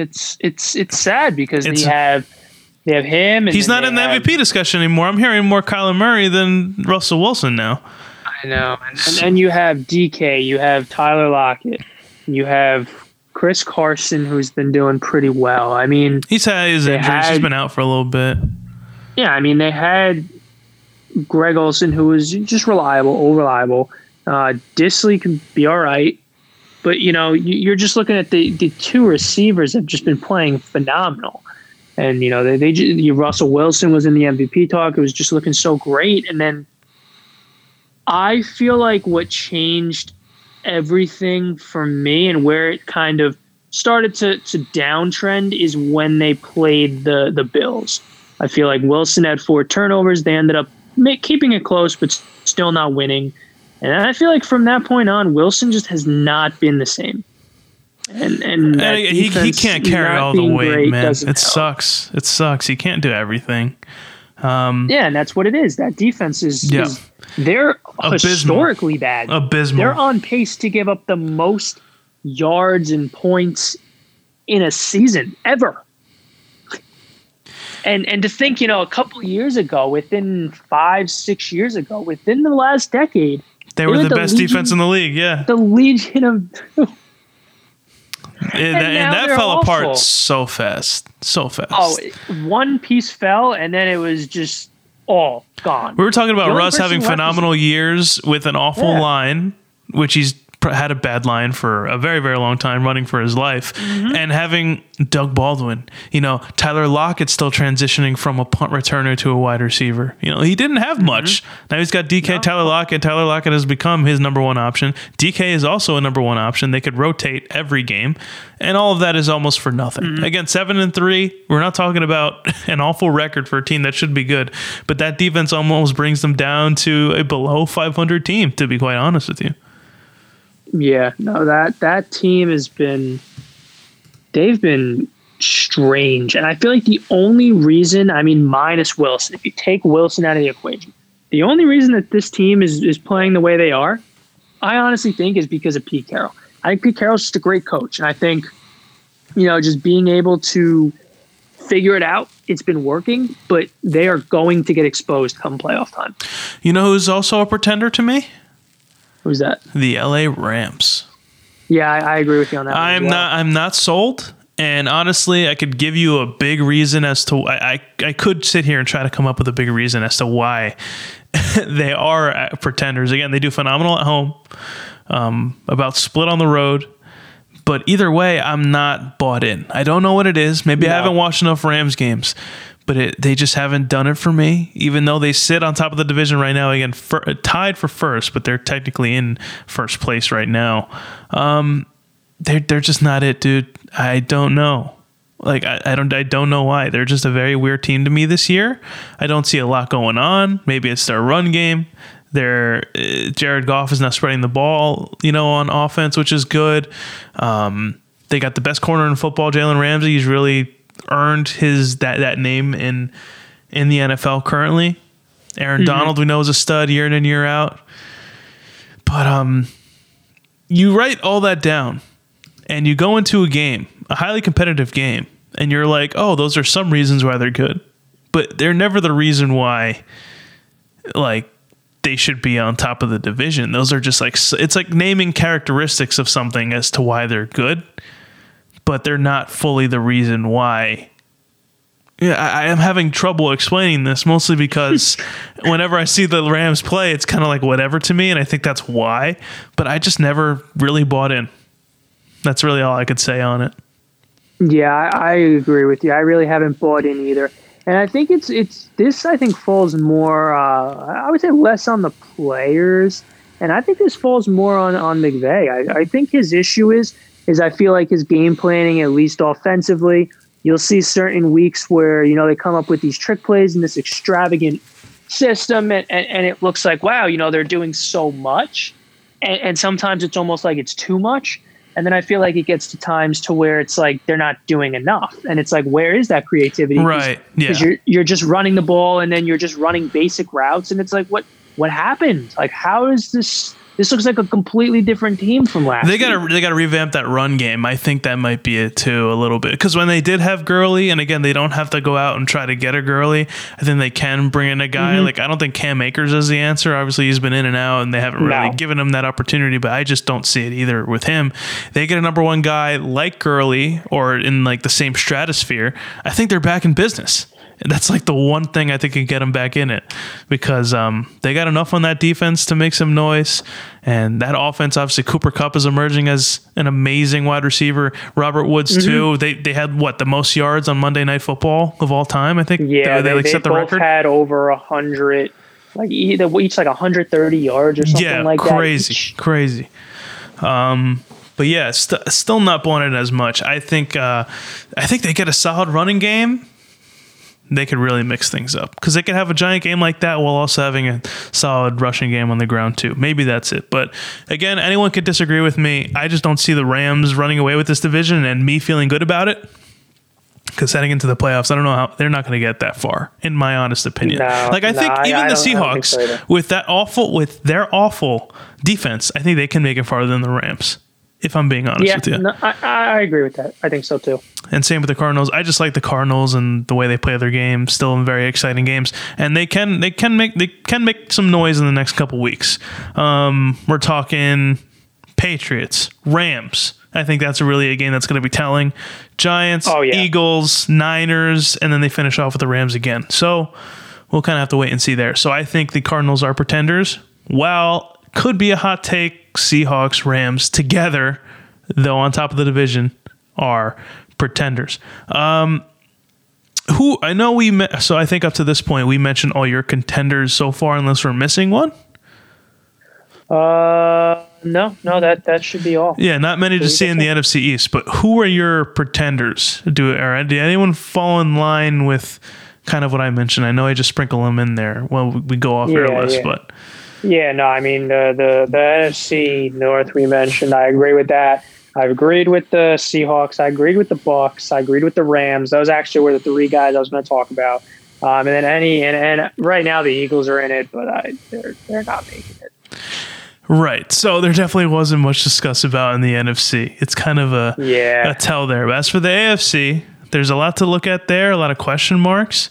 it's it's it's sad because It's- they have they have him. And he's not in the have- MVP discussion anymore. I'm hearing more Kyler Murray than Russell Wilson now. I know. And, and, and you have DK, you have Tyler Lockett, you have Chris Carson, who's been doing pretty well. I mean, He's had his injuries. he's been out for a little bit. yeah, I mean, they had Greg Olsen, who was just reliable, all reliable. Uh, Dissly can be all right. But, you know, you- you're just looking at the, the two receivers have just been playing phenomenal. And, you know, they, they you, Russell Wilson was in the MVP talk. It was just looking so great. And then I feel like what changed everything for me and where it kind of started to, to downtrend is when they played the, the Bills. I feel like Wilson had four turnovers. They ended up keeping it close, but still not winning. And I feel like from that point on, Wilson just has not been the same. And and, And he, he can't carry all the weight, man. It help. sucks. It sucks. He can't do everything. Um, Yeah, and that's what it is. That defense is, Yeah. is they're Abysmal. historically bad. abysmal. They're on pace to give up the most yards and points in a season ever. And and to think, you know, a couple years ago, within five, six years ago, within the last decade, they were were the the best Legion- defense in the league. Yeah. the Legion of And, that, and that fell apart so fast. So fast. oh, one piece fell, and then it was just all gone. We were talking about Russ having phenomenal years with an awful Yeah. line, which he's had a bad line for a very, very long time, running for his life, Mm-hmm. and having Doug Baldwin, you know, Tyler Lockett still transitioning from a punt returner to a wide receiver. You know, he didn't have Mm-hmm. much. Now he's got DK, Tyler Lockett. Tyler Lockett has become his number one option. DK is also a number one option. They could rotate every game, and all of that is almost for nothing. Mm-hmm. Again, seven and three. We're not talking about an awful record for a team that should be good, but that defense almost brings them down to a below 500 team. To be quite honest with you. Yeah, no that that team has been they've been strange. And I feel like the only reason, I mean minus Wilson, if you take Wilson out of the equation, the only reason that this team is is playing the way they are, I honestly think is because of Pete Carroll. I think Pete Carroll's just a great coach. And I think, you know, just being able to figure it out, it's been working, but they are going to get exposed come playoff time. You know who's also a pretender to me? Who's that? The LA Rams. Yeah, I, I agree with you on that. I'm well. not. I'm not sold. And honestly, I could give you a big reason as to I, I, I could sit here and try to come up with a big reason as to why they are pretenders. Again, they do phenomenal at home. Um, about split on the road. But either way, I'm not bought in. I don't know what it is. Maybe I haven't watched enough Rams games, but it, they just haven't done it for me. Even though they sit on top of the division right now, again, fir- tied for first, but they're technically in first place right now. Um, they're they're just not it, dude. I don't know. Like I, I don't I don't know why. They're just a very weird team to me this year. I don't see a lot going on. Maybe it's their run game. Their uh, Jared Goff is not spreading the ball, you know, on offense, which is good. Um, they got the best corner in football, Jalen Ramsey. He's really earned his that that name in in the NFL currently. Aaron Donald, we know, is a stud year in and year out. But um, you write all that down, and you go into a game, a highly competitive game, and you're like, oh, those are some reasons why they're good, but they're never the reason why, like, they should be on top of the division. Those are just like it's like naming characteristics of something as to why they're good, but they're not fully the reason why. Yeah, I, I am having trouble explaining this mostly because whenever I see the Rams play, it's kind of like whatever to me, and I think that's why. But I just never really bought in. That's really all I could say on it. Yeah, I, I agree with you. I really haven't bought in either, and I think it's it's this. I think falls more. Uh, I would say less on the players, and I think this falls more on on McVay. I, I think his issue is is I feel like his game planning, at least offensively, you'll see certain weeks where you know they come up with these trick plays and this extravagant system, and, and, and it looks like wow, you know they're doing so much, and, and sometimes it's almost like it's too much. And then I feel like it gets to times to where it's like they're not doing enough, and it's like where is that creativity? Right, yeah. Because you're you're just running the ball, and then you're just running basic routes, and it's like what what happened? Like how is this? This looks like a completely different team from last. They got to they got to revamp that run game. I think that might be it too a little bit because when they did have Gurley, and again they don't have to go out and try to get a Gurley. I think they can bring in a guy Mm-hmm. like I don't think Cam Akers is the answer. Obviously he's been in and out, and they haven't really No. given him that opportunity. But I just don't see it either with him. They get a number one guy like Gurley or in like the same stratosphere. I think they're back in business. That's like the one thing I think can get them back in it because um, they got enough on that defense to make some noise. And that offense, obviously, Cooper Kupp is emerging as an amazing wide receiver. Robert Woods, Mm-hmm. too. They, they had what, the most yards on Monday Night Football of all time? I think Yeah, they, they, they, like set the both record. had over a hundred, like either each like 130 yards or something yeah, like that. crazy, crazy. Um, but yeah, st- still not blowing it as much. I think uh, I think they get a solid running game. They could really mix things up because they could have a giant game like that while also having a solid rushing game on the ground too. Maybe that's it. But again, anyone could disagree with me. I just don't see the Rams running away with this division and me feeling good about it. Because heading into the playoffs, I don't know how they're not going to get that far, in my honest opinion. No, like I no, think even I the I don't Seahawks, so with that awful, with their awful defense, I think they can make it farther than the Rams. If I'm being honest Yeah, with you, no, I, I agree with that. I think so too. and same with the Cardinals. I just like the Cardinals and the way they play their game. Still in very exciting games, and they can they can make they can make some noise in the next couple weeks. Um, we're talking Patriots, Rams. I think that's really a game that's going to be telling. Giants, Oh, yeah. Eagles, Niners, and then they finish off with the Rams again. So we'll kind of have to wait and see there. So I think the Cardinals are pretenders. Well, could be a hot take. Seahawks, Rams together, though on top of the division, are pretenders. Um, who I know we met, so I think up to this point we mentioned all your contenders so far, unless we're missing one. Uh, no, no, that that should be all. Yeah, not many to see in the NFC East, but who are your pretenders? Do or did anyone fall in line with kind of what I mentioned? I know I just sprinkle them in there. Well, we go off Yeah, list, yeah. but Yeah, no, I mean the the the NFC North we mentioned. I agree with that. I've agreed with the Seahawks. I agreed with the Bucs. I agreed with the Rams. Those actually were the three guys I was going to talk about. Um, and then any and, and right now the Eagles are in it, but I, they're they're not making it. right. So there definitely wasn't much discussed about in the NFC. It's kind of a Yeah, a tell there. But as for the AFC, there's a lot to look at there, a lot of question marks.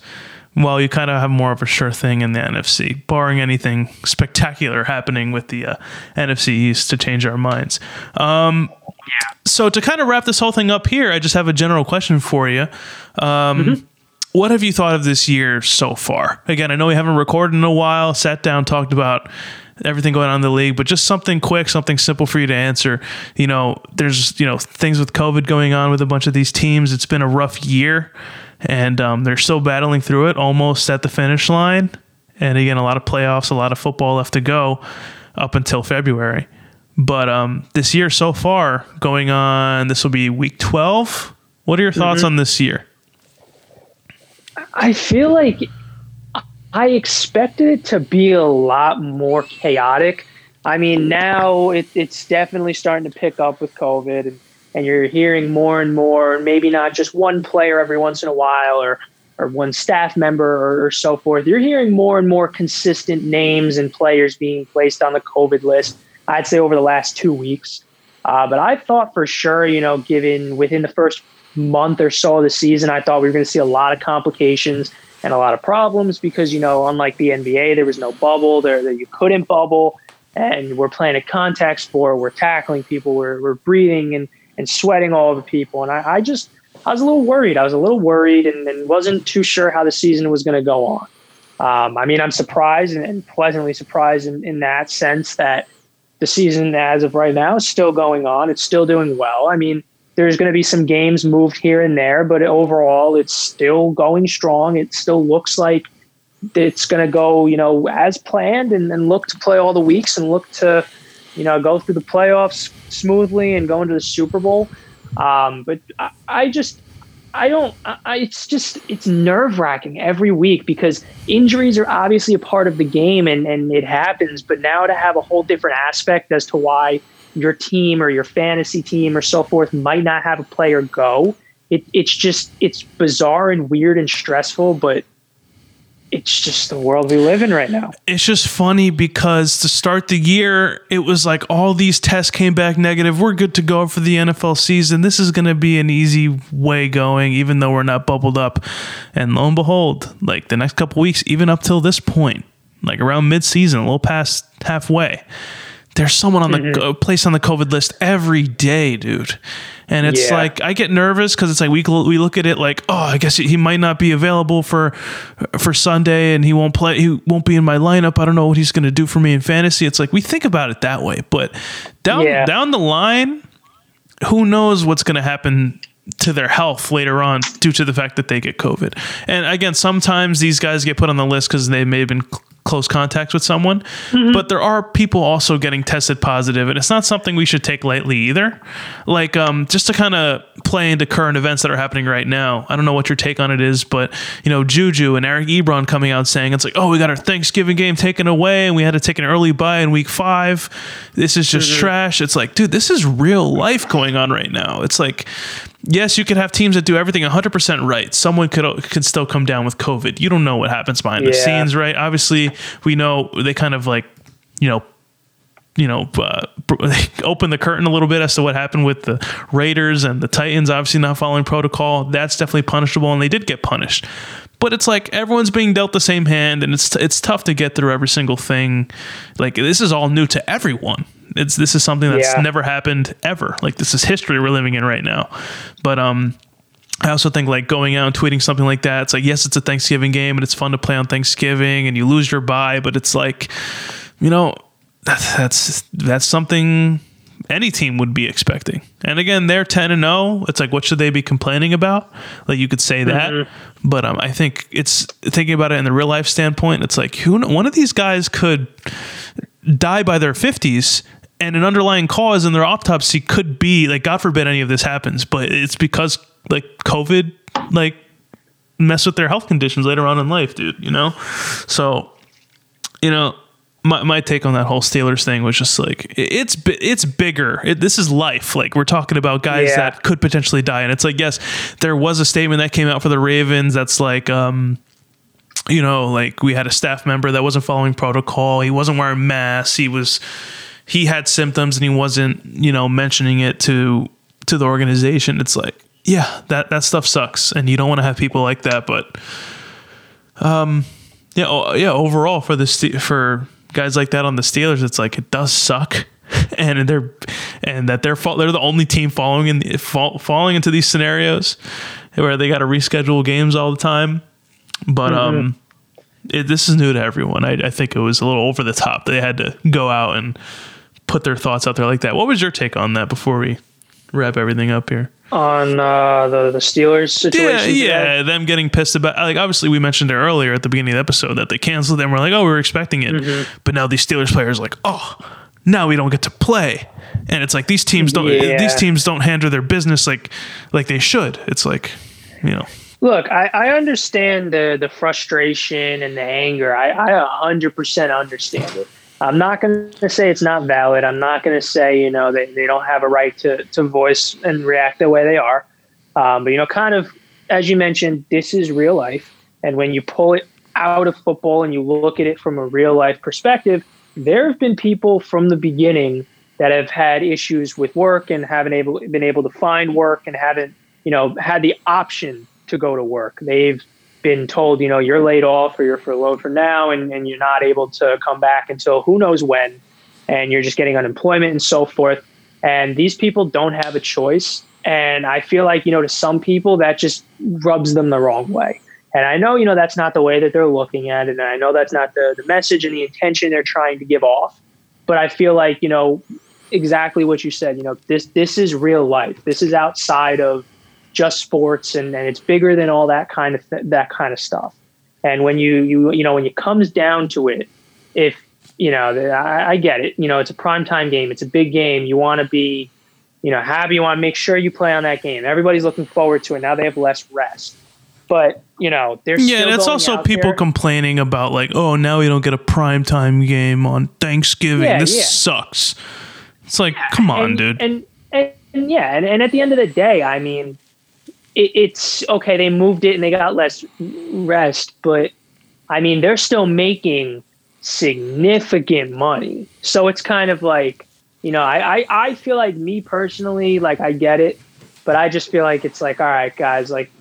While you kind of have more of a sure thing in the NFC, barring anything spectacular happening with the uh, NFC East to change our minds. Um, so to kind of wrap this whole thing up here, I just have a general question for you. Um, What have you thought of this year so far? Again, I know we haven't recorded in a while, sat down, talked about everything going on in the league, but just something quick, something simple for you to answer. You know, there's, you know, things with COVID going on with a bunch of these teams. It's been a rough year and um, they're still battling through it almost at the finish line. And again, a lot of playoffs, a lot of football left to go up until February. But um, this year so far, going on, this will be week 12. What are your thoughts mm-hmm. on this year? I feel like I expected it to be a lot more chaotic. I mean, now it, it's definitely starting to pick up with COVID, and, and you're hearing more and more, maybe not just one player every once in a while or, or one staff member or, or so forth. You're hearing more and more consistent names and players being placed on the COVID list, I'd say over the last two weeks. Uh, but I thought for sure, you know, given within the first month or so of the season, I thought we were going to see a lot of complications and a lot of problems because, you know, unlike the NBA, there was no bubble, there, there you couldn't bubble. And we're playing a contact sport, we're tackling people, we're, we're breathing and, and sweating all over people. And I, I just, I was a little worried. I was a little worried and, and wasn't too sure how the season was going to go on. Um, I mean, I'm surprised and, and pleasantly surprised in, in that sense that the season, as of right now, is still going on. It's still doing well. I mean, there's going to be some games moved here and there, but overall, it's still going strong. It still looks like it's going to go, you know, as planned, and, and look to play all the weeks and look to, you know, go through the playoffs smoothly and go into the Super Bowl. Um, but I, I just I don't. I, it's just it's nerve wracking every week because injuries are obviously a part of the game and and it happens. But now to have a whole different aspect as to why your team or your fantasy team or so forth might not have a player go, it, it's just it's bizarre and weird and stressful. But it's just the world we live in right now. It's just funny because to start the year, it was like all these tests came back negative. We're good to go for the NFL season. This is going to be an easy way going, even though we're not bubbled up. And lo and behold, like the next couple weeks, even up till this point, like around mid-season, a little past halfway, there's someone on the mm-hmm. place on the COVID list every day, dude. And it's yeah. like I get nervous because it's like we we look at it like, oh, I guess he might not be available for for Sunday, and he won't play. He won't be in my lineup. I don't know what he's going to do for me in fantasy. It's like we think about it that way, but down yeah. down the line, who knows what's going to happen to their health later on due to the fact that they get COVID. And again, sometimes these guys get put on the list because they may have been close contacts with someone. Mm-hmm. But there are people also getting tested positive, and it's not something we should take lightly either. Like, um, just to kind of play into current events that are happening right now. I don't know what your take on it is, but you know, Juju and Eric Ebron coming out saying it's like, oh, we got our Thanksgiving game taken away, and we had to take an early bye in Week Five. This is just mm-hmm. trash. It's like, dude, this is real life going on right now. It's like yes, you could have teams that do everything 100% right. Someone could could still come down with COVID. You don't know what happens behind yeah. the scenes, right? Obviously, we know they kind of like, you know, you know, uh, open the curtain a little bit as to what happened with the Raiders and the Titans. Obviously, not following protocol. That's definitely punishable, and they did get punished. But it's like everyone's being dealt the same hand, and it's it's tough to get through every single thing. Like this is all new to everyone. It's this is something that's yeah. never happened ever. Like this is history we're living in right now. But um I also think like going out and tweeting something like that, it's like, yes, it's a Thanksgiving game and it's fun to play on Thanksgiving and you lose your bye, but it's like, you know, that's that's that's something any team would be expecting. And again, they're 10 and 0. It's like what should they be complaining about? Like you could say that. Mm-hmm. But um, I think it's thinking about it in the real life standpoint, it's like who one of these guys could die by their 50s and an underlying cause in their autopsy could be like god forbid any of this happens but it's because like covid like mess with their health conditions later on in life dude you know so you know my, my take on that whole Steelers thing was just like it's it's bigger. It, this is life. Like we're talking about guys yeah. that could potentially die, and it's like yes, there was a statement that came out for the Ravens that's like um, you know, like we had a staff member that wasn't following protocol. He wasn't wearing masks. He was he had symptoms and he wasn't, you know, mentioning it to to the organization. It's like, yeah, that that stuff sucks, and you don't want to have people like that. But, um, yeah, yeah. Overall, for the for guys like that on the Steelers, it's like it does suck, and they're and that they're they're the only team following in fall, falling into these scenarios where they got to reschedule games all the time. But mm-hmm. um, it, this is new to everyone. I, I think it was a little over the top. They had to go out and put their thoughts out there like that. What was your take on that before we wrap everything up here? On uh, the the Steelers situation, yeah, yeah, them getting pissed about like obviously we mentioned it earlier at the beginning of the episode that they canceled them. We're like, oh, we were expecting it, mm-hmm. but now these Steelers players like, oh, now we don't get to play. And it's like these teams don't Yeah. these teams don't handle their business like like they should. It's like, you know. Look, I, I understand the the frustration and the anger. I, I 100% understand it. I'm not going to say it's not valid. I'm not going to say, you know, they, they don't have a right to, to voice and react the way they are. Um, but, you know, kind of, as you mentioned, this is real life. And when you pull it out of football and you look at it from a real life perspective, there have been people from the beginning that have had issues with work and haven't able been able to find work and haven't, you know, had the option to go to work. They've been told, you know, you're laid off or you're furloughed for now and, and you're not able to come back until who knows when. And you're just getting unemployment and so forth. And these people don't have a choice. And I feel like, you know, to some people that just rubs them the wrong way. And I know, you know, that's not the way that they're looking at it. And I know that's not the, the message and the intention they're trying to give off. But I feel like, you know, exactly what you said, you know, this this is real life. This is outside of just sports and, and it's bigger than all that kind of th- that kind of stuff. And when you you you know when it comes down to it, if you know I, I get it, you know it's a prime time game, it's a big game. You want to be, you know, happy. You want to make sure you play on that game. Everybody's looking forward to it. Now they have less rest, but you know they're Yeah, still that's also people there. complaining about like, oh, now we don't get a prime time game on Thanksgiving. Yeah, this yeah. sucks. It's like, come on, and, dude. And, and and yeah, and, and at the end of the day, I mean, it, it's okay. They moved it and they got less rest, but I mean, they're still making significant money. So it's kind of like, you know, I, I, I feel like me personally, like I get it, but I just feel like it's like, all right, guys, like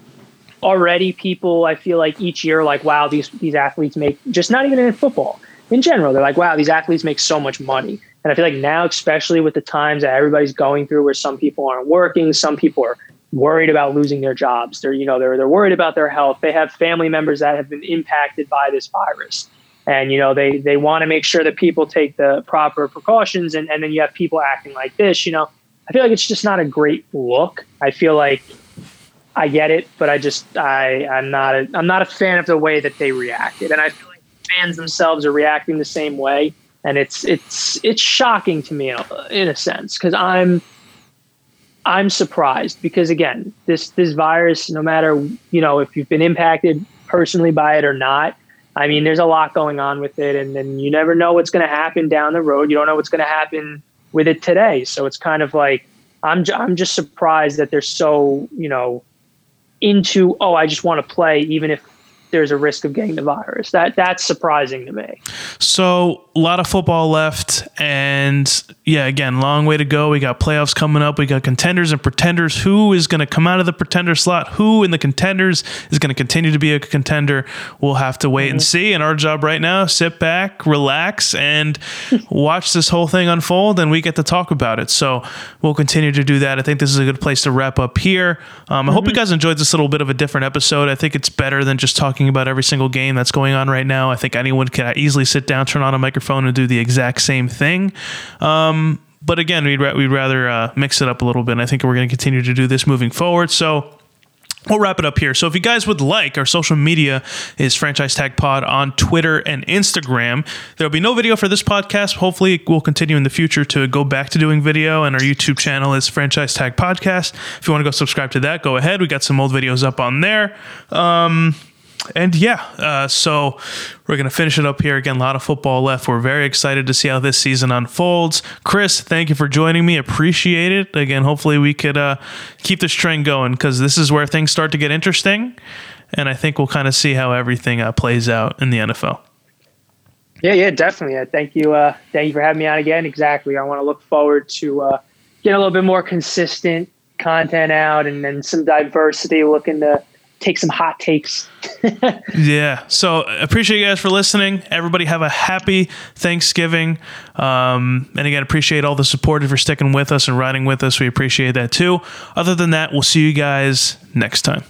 already people, I feel like each year, like, wow, these, these athletes make just not even in football in general. They're like, wow, these athletes make so much money. And I feel like now, especially with the times that everybody's going through where some people aren't working, some people are worried about losing their jobs. They're, you know, they're, they're worried about their health. They have family members that have been impacted by this virus. And, you know, they, they want to make sure that people take the proper precautions. And, and then you have people acting like this, you know, I feel like it's just not a great look. I feel like I get it, but I just, I, I'm not, a, I'm not a fan of the way that they reacted. And I feel like fans themselves are reacting the same way. And it's, it's, it's shocking to me in a, in a sense, because I'm, I'm surprised because again, this this virus, no matter you know if you've been impacted personally by it or not, I mean, there's a lot going on with it, and then you never know what's going to happen down the road. You don't know what's going to happen with it today, so it's kind of like I'm I'm just surprised that they're so you know into oh I just want to play even if there's a risk of getting the virus. That that's surprising to me. So a lot of football left, and yeah, again, long way to go. We got playoffs coming up. We got contenders and pretenders. Who is going to come out of the pretender slot? Who in the contenders is going to continue to be a contender? We'll have to wait and see. And our job right now, sit back, relax, and watch this whole thing unfold, and we get to talk about it. So we'll continue to do that. I think this is a good place to wrap up here. Um, I hope you guys enjoyed this little bit of a different episode. I think it's better than just talking about every single game that's going on right now. I think anyone can easily sit down, turn on a microphone, and do the exact same thing. Um, but again, we'd, ra- we'd rather uh, mix it up a little bit. And I think we're going to continue to do this moving forward. So we'll wrap it up here. So if you guys would like, our social media is Franchise Tag Pod on Twitter and Instagram. There'll be no video for this podcast. Hopefully, we'll continue in the future to go back to doing video. And our YouTube channel is Franchise Tag Podcast. If you want to go subscribe to that, go ahead. We got some old videos up on there. Um, and yeah, uh, so we're going to finish it up here. Again, a lot of football left. We're very excited to see how this season unfolds. Chris, thank you for joining me. Appreciate it. Again, hopefully we could uh, keep this train going because this is where things start to get interesting. And I think we'll kind of see how everything uh, plays out in the NFL. Yeah, yeah, definitely. Thank you. Uh, thank you for having me on again. Exactly. I want to look forward to uh, getting a little bit more consistent content out and then some diversity, looking to take some hot takes. Yeah. So appreciate you guys for listening. Everybody have a happy Thanksgiving. Um, and again, appreciate all the support for sticking with us and riding with us. We appreciate that too. Other than that, we'll see you guys next time.